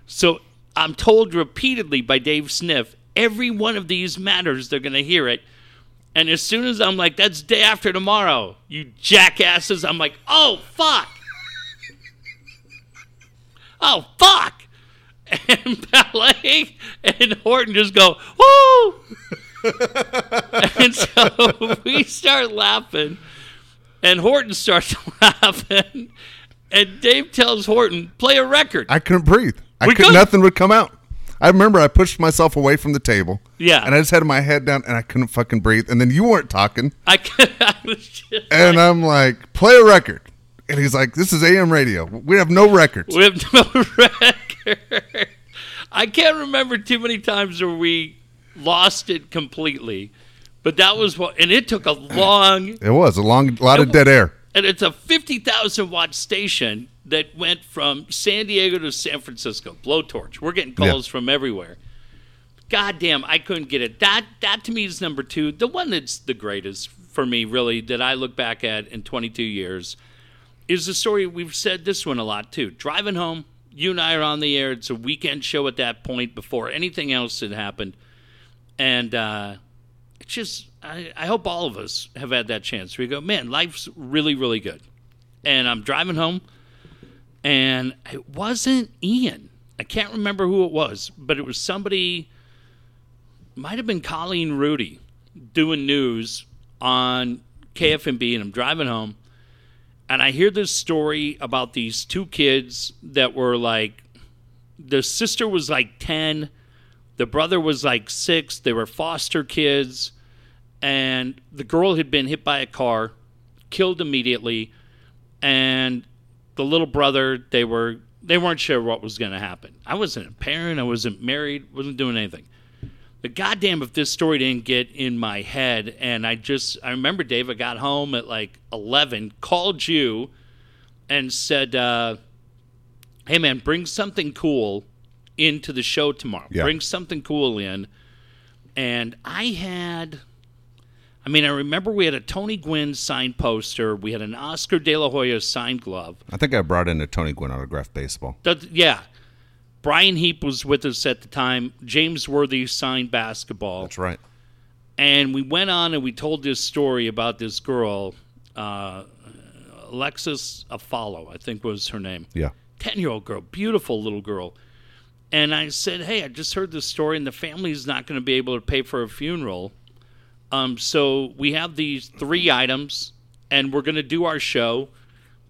So I'm told repeatedly by Dave Sniff, every one of these matters. They're going to hear it. And as soon as I'm like, that's day after tomorrow, you jackasses, I'm like, oh, fuck. oh, fuck. And Ballet and Horton just go, woo. and so we start laughing. And Horton starts laughing. And Dave tells Horton, play a record. I couldn't breathe. I We could couldn't. nothing would come out. I remember I pushed myself away from the table. Yeah. And I just had my head down and I couldn't fucking breathe. And then you weren't talking. I, could, I was just And like, I'm like, play a record. And he's like, this is AM radio. We have no records. we have no record. I can't remember too many times where we lost it completely. But that was what, and it took a long, It was a long, lot of dead air. and it's a 50,000 watt station that went from San Diego to San Francisco. Blowtorch. We're getting calls from everywhere. God damn, I couldn't get it. That that to me is number two. The one that's the greatest for me, really, that I look back at in 22 years, is the story. We've said this one a lot too. Driving home, you and I are on the air. It's a weekend show at that point before anything else had happened, and uh, it's just I, I hope all of us have had that chance. We go, man, life's really, really good, and I'm driving home, and it wasn't Ian. I can't remember who it was, but it was somebody might have been Colleen Rudy doing news on KFMB, and I'm driving home, and I hear this story about these two kids that were like, the sister was like 10, the brother was like six, they were foster kids, and the girl had been hit by a car, killed immediately, and the little brother, they were they weren't sure what was going to happen. I wasn't a parent, I wasn't married, wasn't doing anything. But goddamn, if this story didn't get in my head, and I just, I remember Dave, I got home at like 11, called you, and said, uh, hey man, bring something cool into the show tomorrow. Yeah. Bring something cool in. And I had, I mean, I remember we had a Tony Gwynn signed poster, we had an Oscar De La Hoya signed glove. I think I brought in a Tony Gwynn autographed baseball. That- yeah. Brian Heap was with us at the time. James Worthy signed basketball. That's right. And we went on and we told this story about this girl, uh, Alexis Afalo, I think was her name. Yeah. 10 year old girl, beautiful little girl. And I said, Hey, I just heard this story, and the family's not going to be able to pay for a funeral. Um, so we have these three items, and we're going to do our show.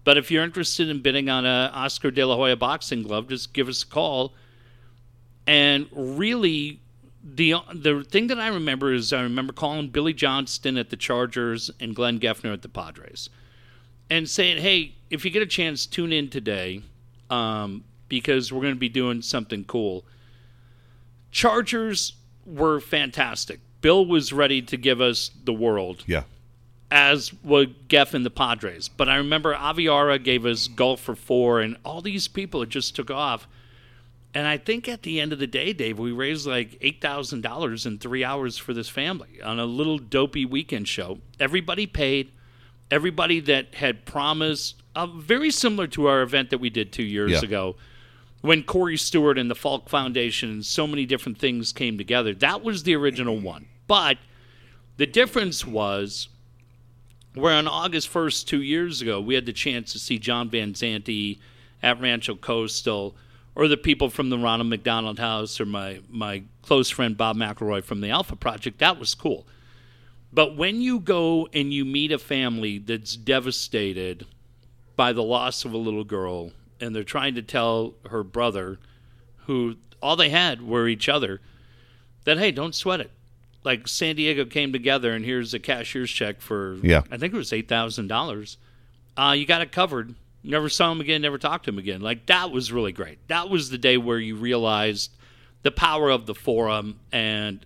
But if you're interested in bidding on a Oscar De La Hoya boxing glove, just give us a call. And really, the the thing that I remember is I remember calling Billy Johnston at the Chargers and Glenn Geffner at the Padres, and saying, "Hey, if you get a chance, tune in today, um, because we're going to be doing something cool." Chargers were fantastic. Bill was ready to give us the world Yeah. As would Geff and the Padres. But I remember Aviara gave us golf for four, and all these people it just took off. And I think at the end of the day, Dave, we raised like eight thousand dollars in three hours for this family on a little dopey weekend show. Everybody paid. Everybody that had promised, uh, very similar to our event that we did two years Yeah. ago, when Corey Stewart and the Falk Foundation and so many different things came together. That was the original one. But the difference was where on August 1st, two years ago, we had the chance to see John Van Zante at Rancho Coastal, or the people from the Ronald McDonald House, or my, my close friend Bob McElroy from the Alpha Project. That was cool. But when you go and you meet a family that's devastated by the loss of a little girl, and they're trying to tell her brother, who all they had were each other, that, hey, don't sweat it. Like San Diego came together, and here's a cashier's check for, Yeah. I think it was $8,000. Uh, you got it covered. Never saw him again, never talked to him again. Like, that was really great. That was the day where you realized the power of the forum and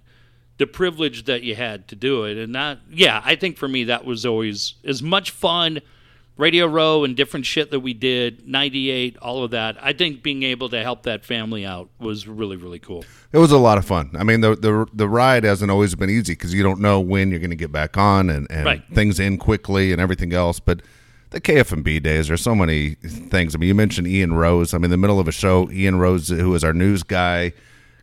the privilege that you had to do it. And that, yeah, I think for me, that was always as much fun. Radio Row and different shit that we did, 98, all of that. I think being able to help that family out was really, really cool. It was a lot of fun. I mean, the the the ride hasn't always been easy because you don't know when you're going to get back on and, and Right. things end quickly and everything else. But the KFMB days, there's so many things. I mean, you mentioned Ian Rose. I mean, in the middle of a show, Ian Rose, who was our news guy,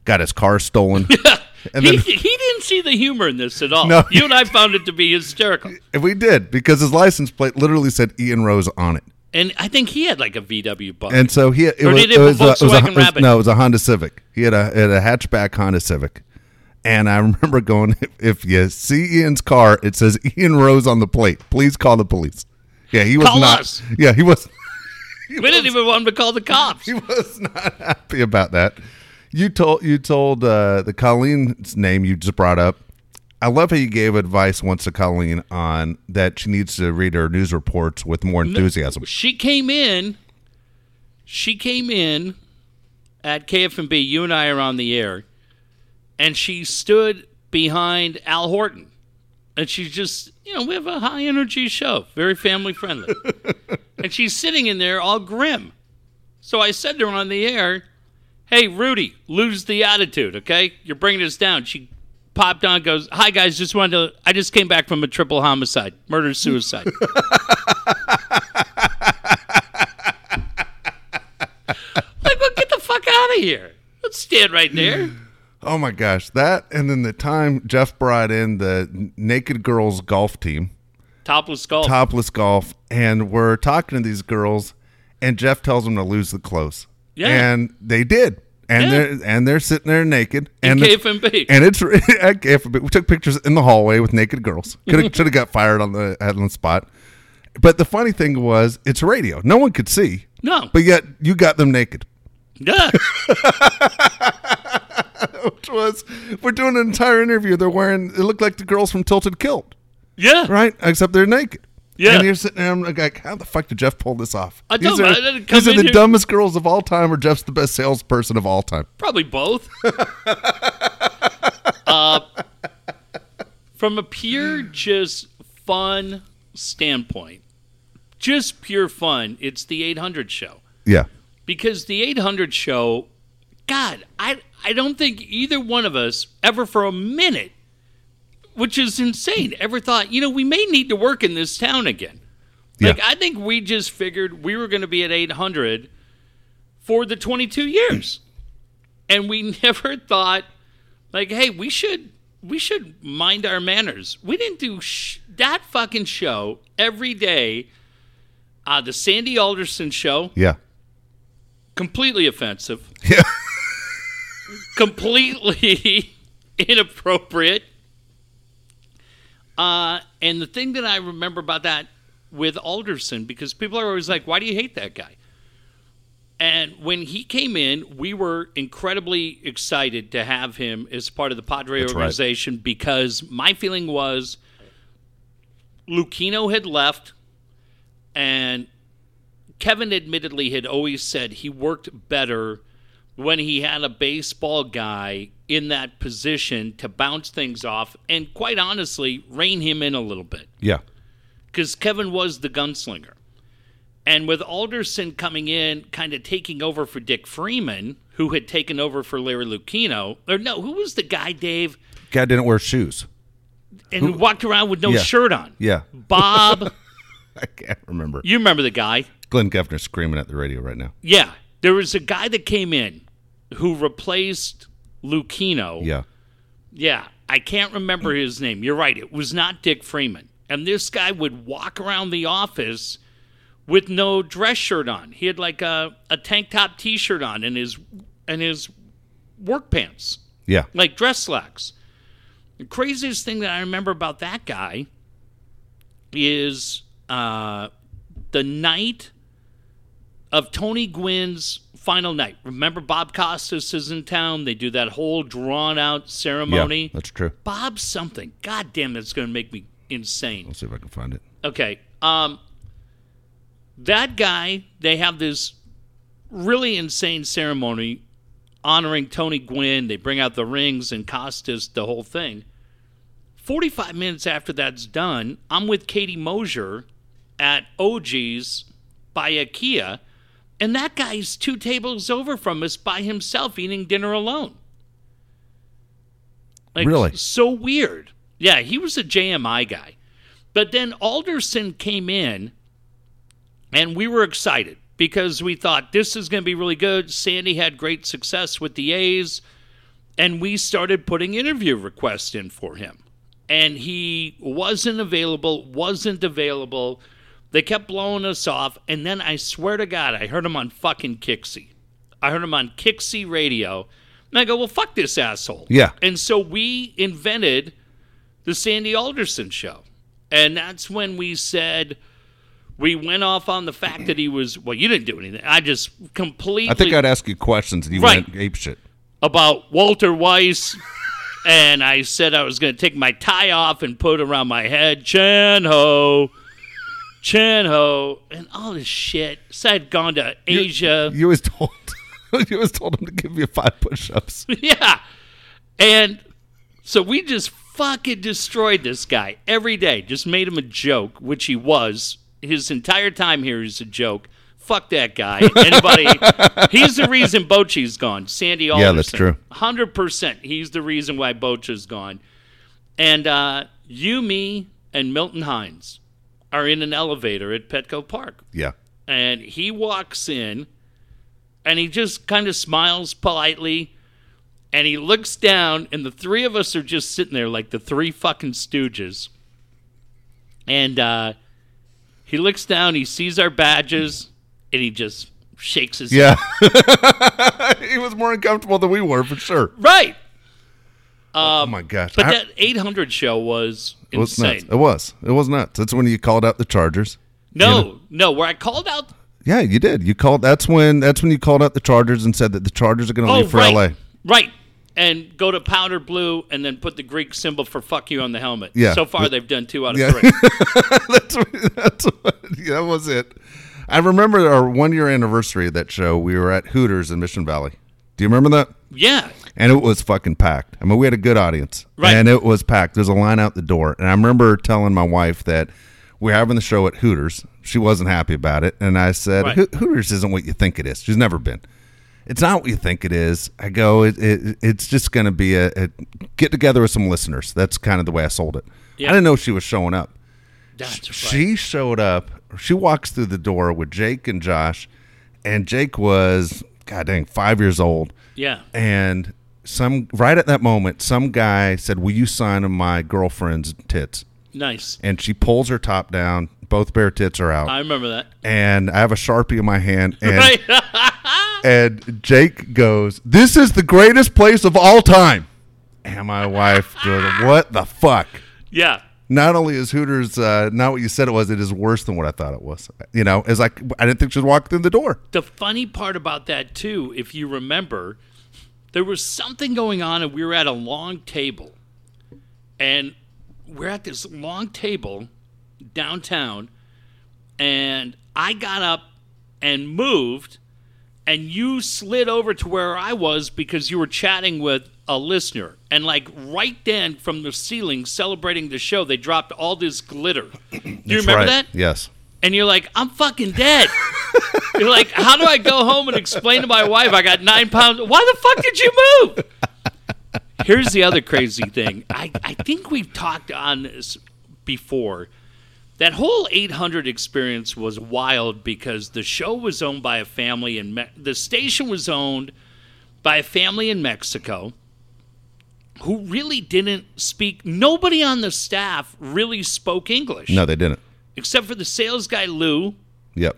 got his car stolen. and he, then he didn't see the humor in this at all. No. You and I found it to be hysterical. and we did because his license plate literally said Ian Rose on it. And I think he had like a VW bug. And so he it Or was, it a was, a, it was a- it was- Rabbit? no, it was a Honda Civic. He had a had a hatchback Honda Civic. And I remember going, if, you see Ian's car, it says Ian Rose on the plate. Please call the police. Yeah, he was Call not. us. Yeah, he was. we didn't even want him to call the cops. He was not happy about that. You told you told uh, the Colleen's name you just brought up. I love how you gave advice once to Colleen on that she needs to read her news reports with more enthusiasm. She came in. She came in at KFMB. You and I are on the air, and she stood behind Al Horton, and she's just, you know, we have a high energy show, very family friendly, and she's sitting in there all grim. So I said to her on the air, "Hey, Rudy, lose the attitude, okay? You're bringing us down." She popped on, goes, "Hi guys, just wanted to. I just came back from a triple homicide, murder suicide." Like, well, get the fuck out of here. Let's stand right there. Oh my gosh, that and then the time Jeff brought in the naked girls golf team, Topless golf. topless golf, and we're talking to these girls, and Jeff tells them to lose the clothes. Yeah. and they did, and Yeah. they're and they're sitting there naked, In and KFMB. and it's at KFMB. We took pictures in the hallway with naked girls. Could have should have got fired on the on the spot. But the funny thing was, it's radio. No one could see, no. but yet you got them naked. yeah. Which was we're doing an entire interview. They're wearing it looked like the girls from Tilted Kilt, Yeah. right? Except they're naked. Yeah. And you're sitting there, I'm like, how the fuck did Jeff pull this off? I these don't are, didn't come these are in the here- dumbest girls of all time, or Jeff's the best salesperson of all time. Probably both. uh, from a pure, just fun standpoint, just pure fun, it's the 800 show. Yeah. Because the 800 show, God, I, I don't think either one of us ever for a minute, which is insane, ever thought, you know, we may need to work in this town again. Like, Yeah. I think we just figured we were going to be at 800 for the 22 years. And we never thought, like, hey, we should we should mind our manners. We didn't do sh- that fucking show every day. Uh, the Sandy Alderson show, Yeah. completely offensive, Yeah. completely inappropriate. Uh, and the thing that I remember about that with Alderson, because people are always like, why do you hate that guy? And when he came in, we were incredibly excited to have him as part of the Padre That's right. organization because my feeling was Lucchino had left, and Kevin admittedly had always said he worked better when he had a baseball guy in that position to bounce things off and, quite honestly, rein him in a little bit Yeah. because Kevin was the gunslinger. And with Alderson coming in, kind of taking over for Dick Freeman, who had taken over for Larry Lucchino, or no, who was the guy, Dave, Guy didn't wear shoes. and who walked around with no Yeah. shirt on? Yeah. Bob, I can't remember. you remember the guy? Glenn Geffner screaming at the radio right now. Yeah, there was a guy that came in who replaced Lucchino. Yeah. Yeah, I can't remember his name. You're right. It was not Dick Freeman. And this guy would walk around the office with no dress shirt on. He had like a, a tank top t shirt on and his and his work pants, Yeah. like dress slacks. The craziest thing that I remember about that guy is uh, the night of Tony Gwynn's final night. Remember, Bob Costas is in town. They do that whole drawn out ceremony. Yeah. That's true. Bob something. God damn, that's going to make me insane. Let's see if I can find it. Okay. Um, that guy, they have this really insane ceremony honoring Tony Gwynn. They bring out the rings and Costas, the whole thing. 45 minutes after that's done, I'm with Katie Mosier at OG's by IKEA, and that guy's two tables over from us by himself eating dinner alone. Like, Really? So weird. Yeah, he was a JMI guy. But then Alderson came in, and we were excited because we thought this is going to be really good. Sandy had great success with the A's, and we started putting interview requests in for him. And he wasn't available, wasn't available. They kept blowing us off. And then I swear to God, I heard him on fucking Kixie. I heard him on Kixie radio. And I go, well, fuck this asshole. Yeah. And so we invented the Sandy Alderson show. And that's when we said we went off on the fact that he was well, you didn't do anything. I just completely I think I'd ask you questions and you Right. went ape shit. about Walter Weiss and I said I was gonna take my tie off and put it around my head. Chan ho. Chan ho and all this shit. So I'd gone to Asia. You always told you always told him to give you five push-ups. yeah. And so we just fucking destroyed this guy every day. Just made him a joke, which he was. His entire time here is a joke. Fuck that guy. Anybody? he's the reason Bochy's gone. Sandy Alderson. Yeah, that's true. Hundred percent. He's the reason why Bochy's gone. And uh, you, me, and Milton Hines are in an elevator at Petco Park Yeah. and he walks in and he just kind of smiles politely and he looks down and the three of us are just sitting there like the three fucking stooges and uh, he looks down he sees our badges and he just shakes his head. Yeah. he was more uncomfortable than we were for sure. Right. Oh um, my gosh. But I- that 800 show was it was insane. nuts. It was. It was nuts. That's when you called out the Chargers. No, no, where I called out. Yeah, you did. You called. That's when. That's when you called out the Chargers and said that the Chargers are going to Oh, leave for right. LA. Right. And go to powder blue and then put the Greek symbol for fuck you on the helmet. Yeah. So far, But- they've done two out of Yeah. three. that's what, that's what, yeah, that was it. I remember our one year anniversary of that show. We were at Hooters in Mission Valley. Do you remember that? yeah. And it was fucking packed. I mean, we had a good audience, Right. and it was packed. There's a line out the door, and I remember telling my wife that we're having the show at Hooters. She wasn't happy about it, and I said, Right. "Hooters isn't what you think it is. She's never been. It's not what you think it is." I go, it, it, "It's just going to be a, a get together with some listeners." That's kind of the way I sold it. I didn't know she was showing up. That's right. She showed up. She walks through the door with Jake and Josh, and Jake was god dang five years old yeah. and some right at that moment some guy said will you sign my girlfriend's tits Nice. and she pulls her top down both bare tits are out I remember that. and i have a sharpie in my hand and Right. and jake goes this is the greatest place of all time and my wife goes what the fuck yeah. not only is hooters uh, not what you said it was it is worse than what i thought it was you know it's like i didn't think she'd walk through the door The funny part about that too, if you remember, there was something going on, and we were at a long table, and we're at this long table downtown, and I got up and moved, and you slid over to where I was because you were chatting with a listener, and like right then from the ceiling, celebrating the show, they dropped all this glitter. Do you remember right. that? yes and you're like, I'm fucking dead. you're like, how do I go home and explain to my wife I got nine pounds? Why the fuck did you move? Here's the other crazy thing. I, I think we've talked on this before. That whole 800 experience was wild because the show was owned by a family in Me- the station was owned by a family in Mexico who really didn't speak. Nobody on the staff really spoke English no they didn't except for the sales guy Lou. Yep.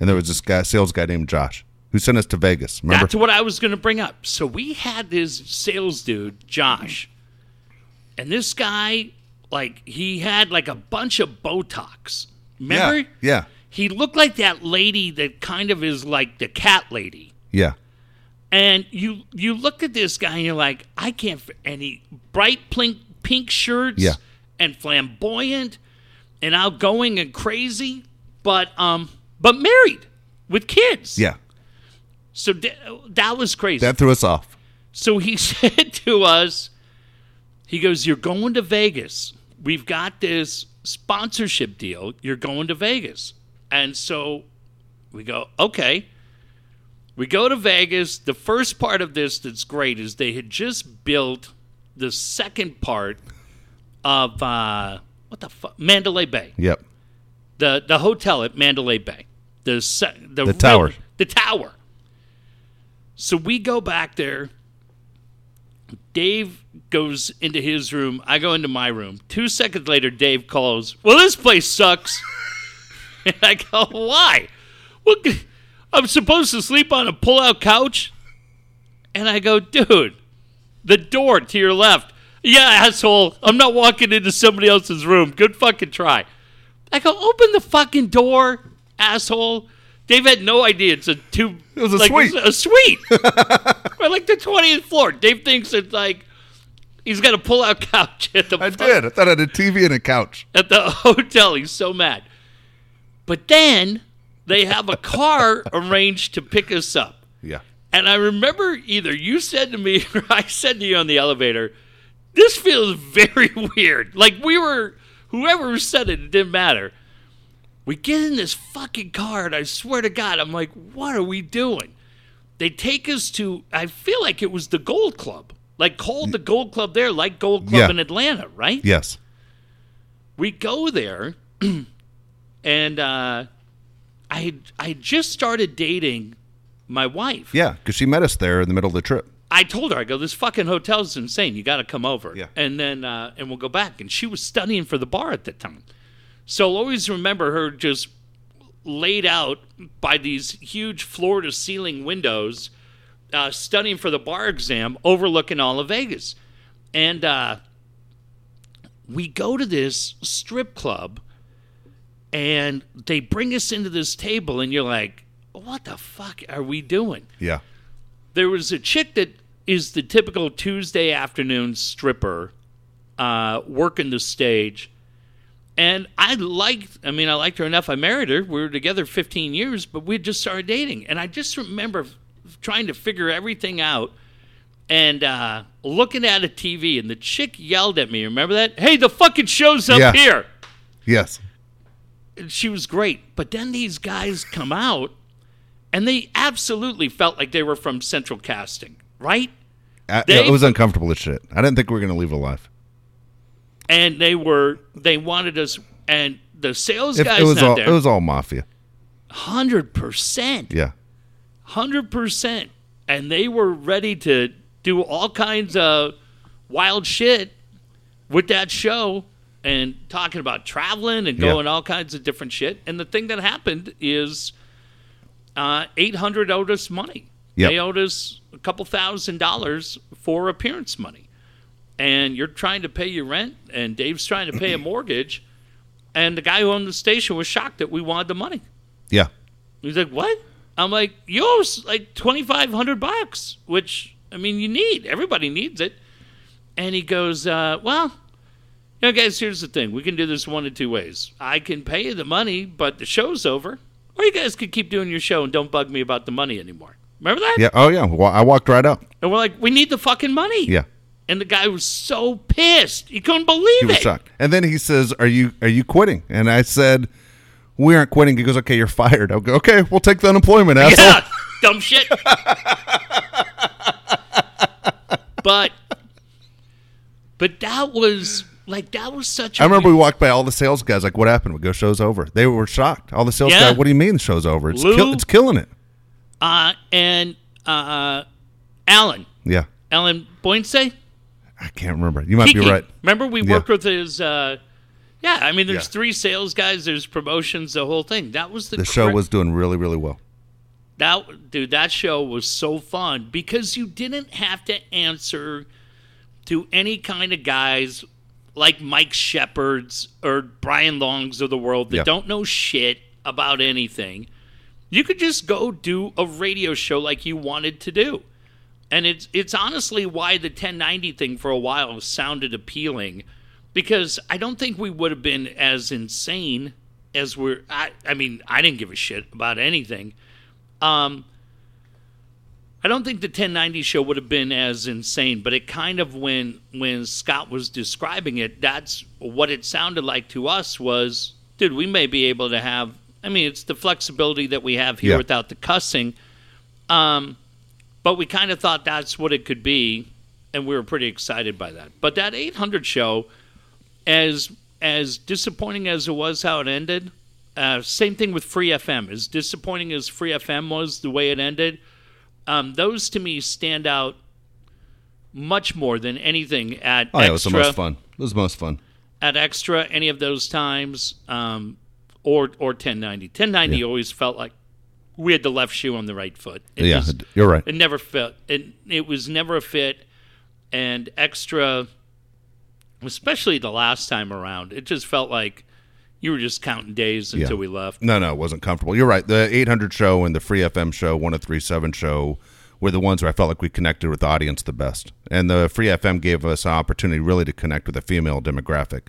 And there was this guy, sales guy named Josh, who sent us to Vegas. Remember? That's what I was going to bring up. So we had this sales dude, Josh, and this guy, like, he had like a bunch of Botox. Remember? Yeah. Yeah. He looked like that lady that kind of is like the cat lady. Yeah. And you you look at this guy and you're like, I can't. f- And he bright pink pink shirts, Yeah. and flamboyant, and outgoing and crazy, but um, but married with kids. Yeah. So th- that was crazy. That threw us off. so he said to us, he goes, "You're going to Vegas. We've got this sponsorship deal. You're going to Vegas." And so we go, "Okay." We go to Vegas. The first part of this that's great is they had just built the second part of uh, what the fuck Mandalay Bay Yep. the the hotel at Mandalay Bay, the the, The tower. the tower. So we go back there. Dave goes into his room. I go into my room. Two seconds later, Dave calls. Well, this place sucks. and I go, why? Well, g- I'm supposed to sleep on a pull-out couch. And I go, dude, the door to your left. Yeah, asshole. I'm not walking into somebody else's room. Good fucking try. I go, open the fucking door, asshole. Dave had no idea it's a two. It was a like, suite. A suite. We're like the twentieth floor. Dave thinks it's like he's got a pull-out couch at the I fuck- did. I thought I had a TV and a couch. at the hotel. He's so mad. But then they have a car arranged to pick us up. Yeah. And I remember either you said to me or I said to you on the elevator, this feels very weird. Like we were, whoever said it, it didn't matter. We get in this fucking car, and I swear to God, I'm like, what are we doing? They take us to, I feel like it was the Gold Club. Like called the Gold Club there, like Gold Club Yeah. in Atlanta, right? Yes. we go there and uh, I I just started dating my wife. Yeah, because she met us there in the middle of the trip. I told her, I go, this fucking hotel's insane. You got to come over. Yeah. And then, uh, and we'll go back. And she was studying for the bar at the time. So I'll always remember her just laid out by these huge floor to ceiling windows, uh, studying for the bar exam, overlooking all of Vegas. And uh, we go to this strip club, and they bring us into this table, and you're like, what the fuck are we doing? Yeah. There was a chick that is the typical Tuesday afternoon stripper uh, working the stage. And I liked, I mean, I liked her enough. I married her. We were together 15 years, but we had just started dating. And I just remember trying to figure everything out and uh, looking at a TV. And the chick yelled at me. Remember that? Hey, the fucking show's up here Yes. she was great. But then these guys come out and they absolutely felt like they were from Central Casting, right? Uh, They- it was uncomfortable as shit. I didn't think we were going to leave alive. And they were they wanted us and the sales If guys it was not all there. it was all mafia. hundred percent. Yeah. Hundred percent. And they were ready to do all kinds of wild shit with that show and talking about traveling and Yeah. going all kinds of different shit. And the thing that happened is uh, 800 owed us money. Yep. They owed us a couple thousand dollars for appearance money. And you're trying to pay your rent, and Dave's trying to pay a mortgage. And the guy who owned the station was shocked that we wanted the money. Yeah. He's like, "What?" I'm like, "You owe us like twenty five hundred bucks, which I mean, you need. Everybody needs it." And he goes, uh, "Well, you know, guys, here's the thing. We can do this one of two ways. I can pay you the money, but the show's over, or you guys could keep doing your show and don't bug me about the money anymore." Remember that? Yeah. Oh yeah. Well, I walked right out. And we're like, "We need the fucking money." Yeah. And the guy was so pissed, he couldn't believe He was shocked. And then he says, "Are you are you quitting?" And I said, "We aren't quitting." He goes, "Okay, you're fired." I go, "Okay, we'll take the unemployment, asshole." Yeah, dumb shit. but but that was like that was such. a I remember we walked by all the sales guys. Like, what happened? We go, "Show's over." They were shocked. All the sales Yeah. guys. What do you mean the show's over? It's Lou- kill, it's killing it. uh, and uh, Alan Yeah. Alan Boynsay. I can't remember. You might Kiki. be right. Remember we Yeah. worked with his. Uh, yeah, I mean, there's Yeah. three sales guys. There's promotions. The whole thing. That was the The show was doing really really well. that dude that show was so fun because you didn't have to answer to any kind of guys like Mike Shepard's or Brian Longs of the world that Yeah. don't know shit about anything. You could just go do a radio show like you wanted to do. And it's it's honestly why the 1090 thing for a while sounded appealing because I don't think we would have been as insane as we're I, I mean, I didn't give a shit about anything. Um, I don't think the 1090 show would have been as insane, but it kind of when when Scott was describing it, that's what it sounded like to us was, dude, we may be able to have. I mean, it's the flexibility that we have here Yeah. without the cussing. Um, but we kind of thought that's what it could be, and we were pretty excited by that. But that 800 show, as as disappointing as it was how it ended, uh, same thing with Free FM. As disappointing as Free FM was the way it ended, um, those to me stand out much more than anything at Oh, yeah, it was the most fun. It was the most fun. At extra, any of those times, um, or or 1090. 1090 Yeah. always felt like we had the left shoe on the right foot. It yeah, you're right. it never fit. It it was never a fit, and extra, especially the last time around, it just felt like you were just counting days until Yeah. we left. No, no, it wasn't comfortable. You're right. The 800 show and the Free FM show, 1037 show, were the ones where I felt like we connected with the audience the best. And the Free FM gave us an opportunity really to connect with a female demographic,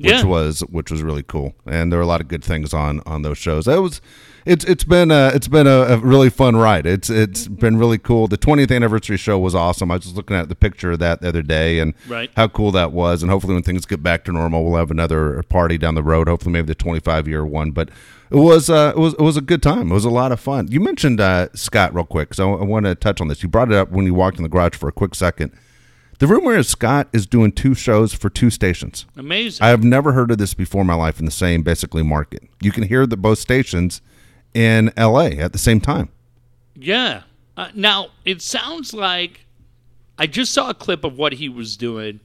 which Yeah. was which was really cool. And there were a lot of good things on on those shows. It was it's it's been a, it's been a, a really fun ride. It's it's been really cool. The 20th anniversary show was awesome. I was just looking at the picture of that the other day and Right. how cool that was. And hopefully, when things get back to normal, we'll have another party down the road. Hopefully, maybe the 25 year one. But it was uh, it was it was a good time. It was a lot of fun. You mentioned uh, Scott real quick, so I, want to touch on this. You brought it up when you walked in the garage for a quick second. The rumor is Scott is doing two shows for two stations. Amazing. I have never heard of this before in my life in the same basically market. You can hear the both stations in L.A. at the same time. Yeah. Uh, now it sounds like I just saw a clip of what he was doing.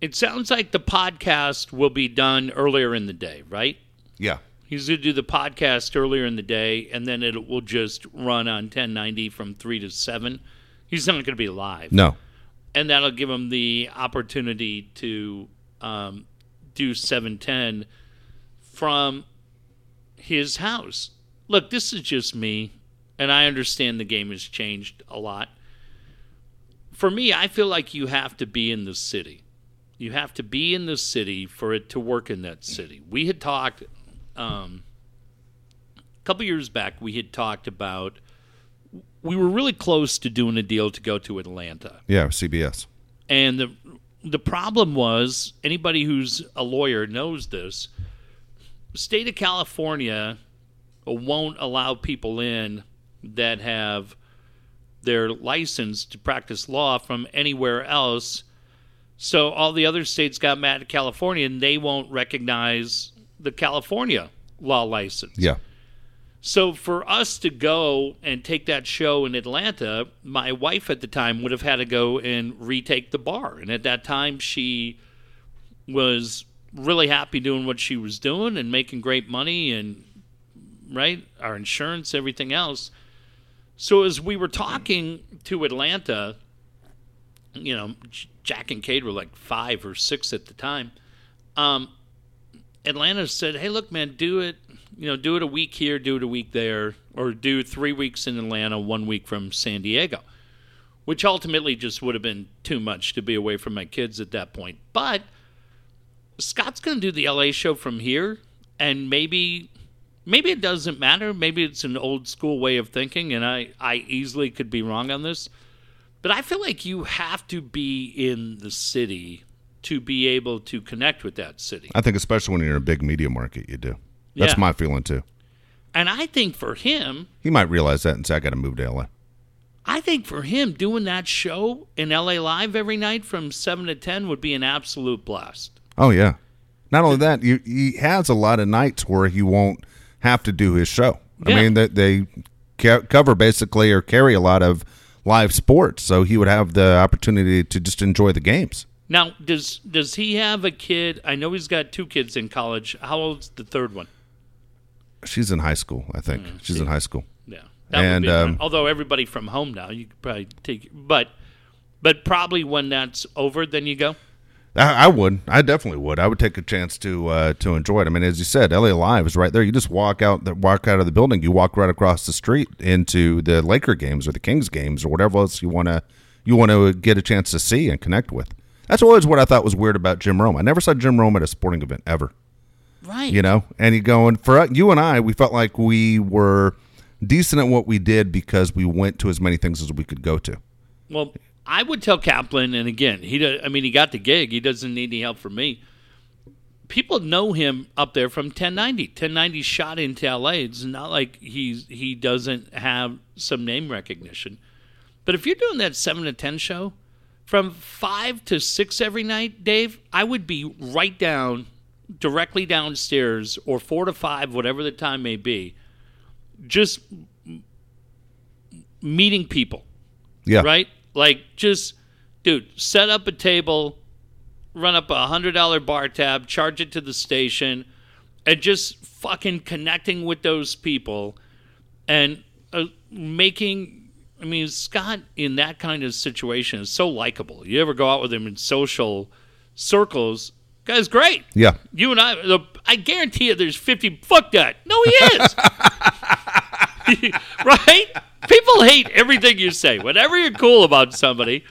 It sounds like the podcast will be done earlier in the day, right? Yeah. He's going to do the podcast earlier in the day, and then it will just run on 1090 from 3 to 7. He's not going to be live. No. And that'll give him the opportunity to um, do 710 from his house. Look, this is just me, and I understand the game has changed a lot. For me, I feel like you have to be in the city. You have to be in the city for it to work in that city. We had talked um, a couple years back. We had talked about we were really close to doing a deal to go to Atlanta. Yeah, CBS. And the the problem was anybody who's a lawyer knows this. State of California won't allow people in that have their license to practice law from anywhere else. So all the other states got mad at California and they won't recognize the California law license. Yeah. So for us to go and take that show in Atlanta, my wife at the time would have had to go and retake the bar. And at that time, she was really happy doing what she was doing and making great money and right our insurance, everything else. So as we were talking to Atlanta, you know, Jack and Kate were like five or six at the time. Um, Atlanta said, "Hey, look, man, do it. You know, do it a week here, do it a week there, or do three weeks in Atlanta, one week from San Diego." Which ultimately just would have been too much to be away from my kids at that point. But Scott's going to do the LA show from here, and maybe, maybe it doesn't matter. Maybe it's an old school way of thinking, and I, I easily could be wrong on this. But I feel like you have to be in the city to be able to connect with that city. I think especially when you're in a big media market, you do. That's Yeah. my feeling too. And I think for him, He might realize that and say, "I got to move to LA." I think for him doing that show in LA Live every night from 7 to 10 would be an absolute blast. Oh yeah. Not only that, you, he has a lot of nights where he won't have to do his show. Yeah. I mean, they, they cover basically or carry a lot of live sports, so he would have the opportunity to just enjoy the games. Now, does does he have a kid? I know he's got two kids in college. How old's the third one? She's in high school, I think. She's in high school. Yeah. That And, would be, um, although everybody from home now, you could probably take but but probably when that's over then you go. I, I would. I definitely would. I would take a chance to uh, to enjoy it. I mean, as you said, LA Live is right there. You just walk out, the, walk out of the building. You walk right across the street into the Laker games or the Kings games or whatever else you want to you want to get a chance to see and connect with. That's always what I thought was weird about Jim Rome. I never saw Jim Rome at a sporting event ever. Right. You know, and you going for you and I, we felt like we were decent at what we did because we went to as many things as we could go to. Well, I would tell Kaplan, and again, he does, I mean, he got the gig. He doesn't need any help from me. People know him up there from 1090. 1090 shot into LA. It's not like he's he doesn't have some name recognition. But if you're doing that seven to ten show, from five to six every night, Dave, I would be right down, directly downstairs, or four to five, whatever the time may be, just meeting people Yeah, right? Like just, dude, set up a table, run up a hundred dollar bar tab, charge it to the station, and just fucking connecting with those people, and uh, making. I mean, Scott in that kind of situation is so likable. You ever go out with him in social circles? Guy's great. yeah, You and I, the, I guarantee you, there's 50. Fuck that. No, he is. right? People hate everything you say, whenever you're cool about somebody.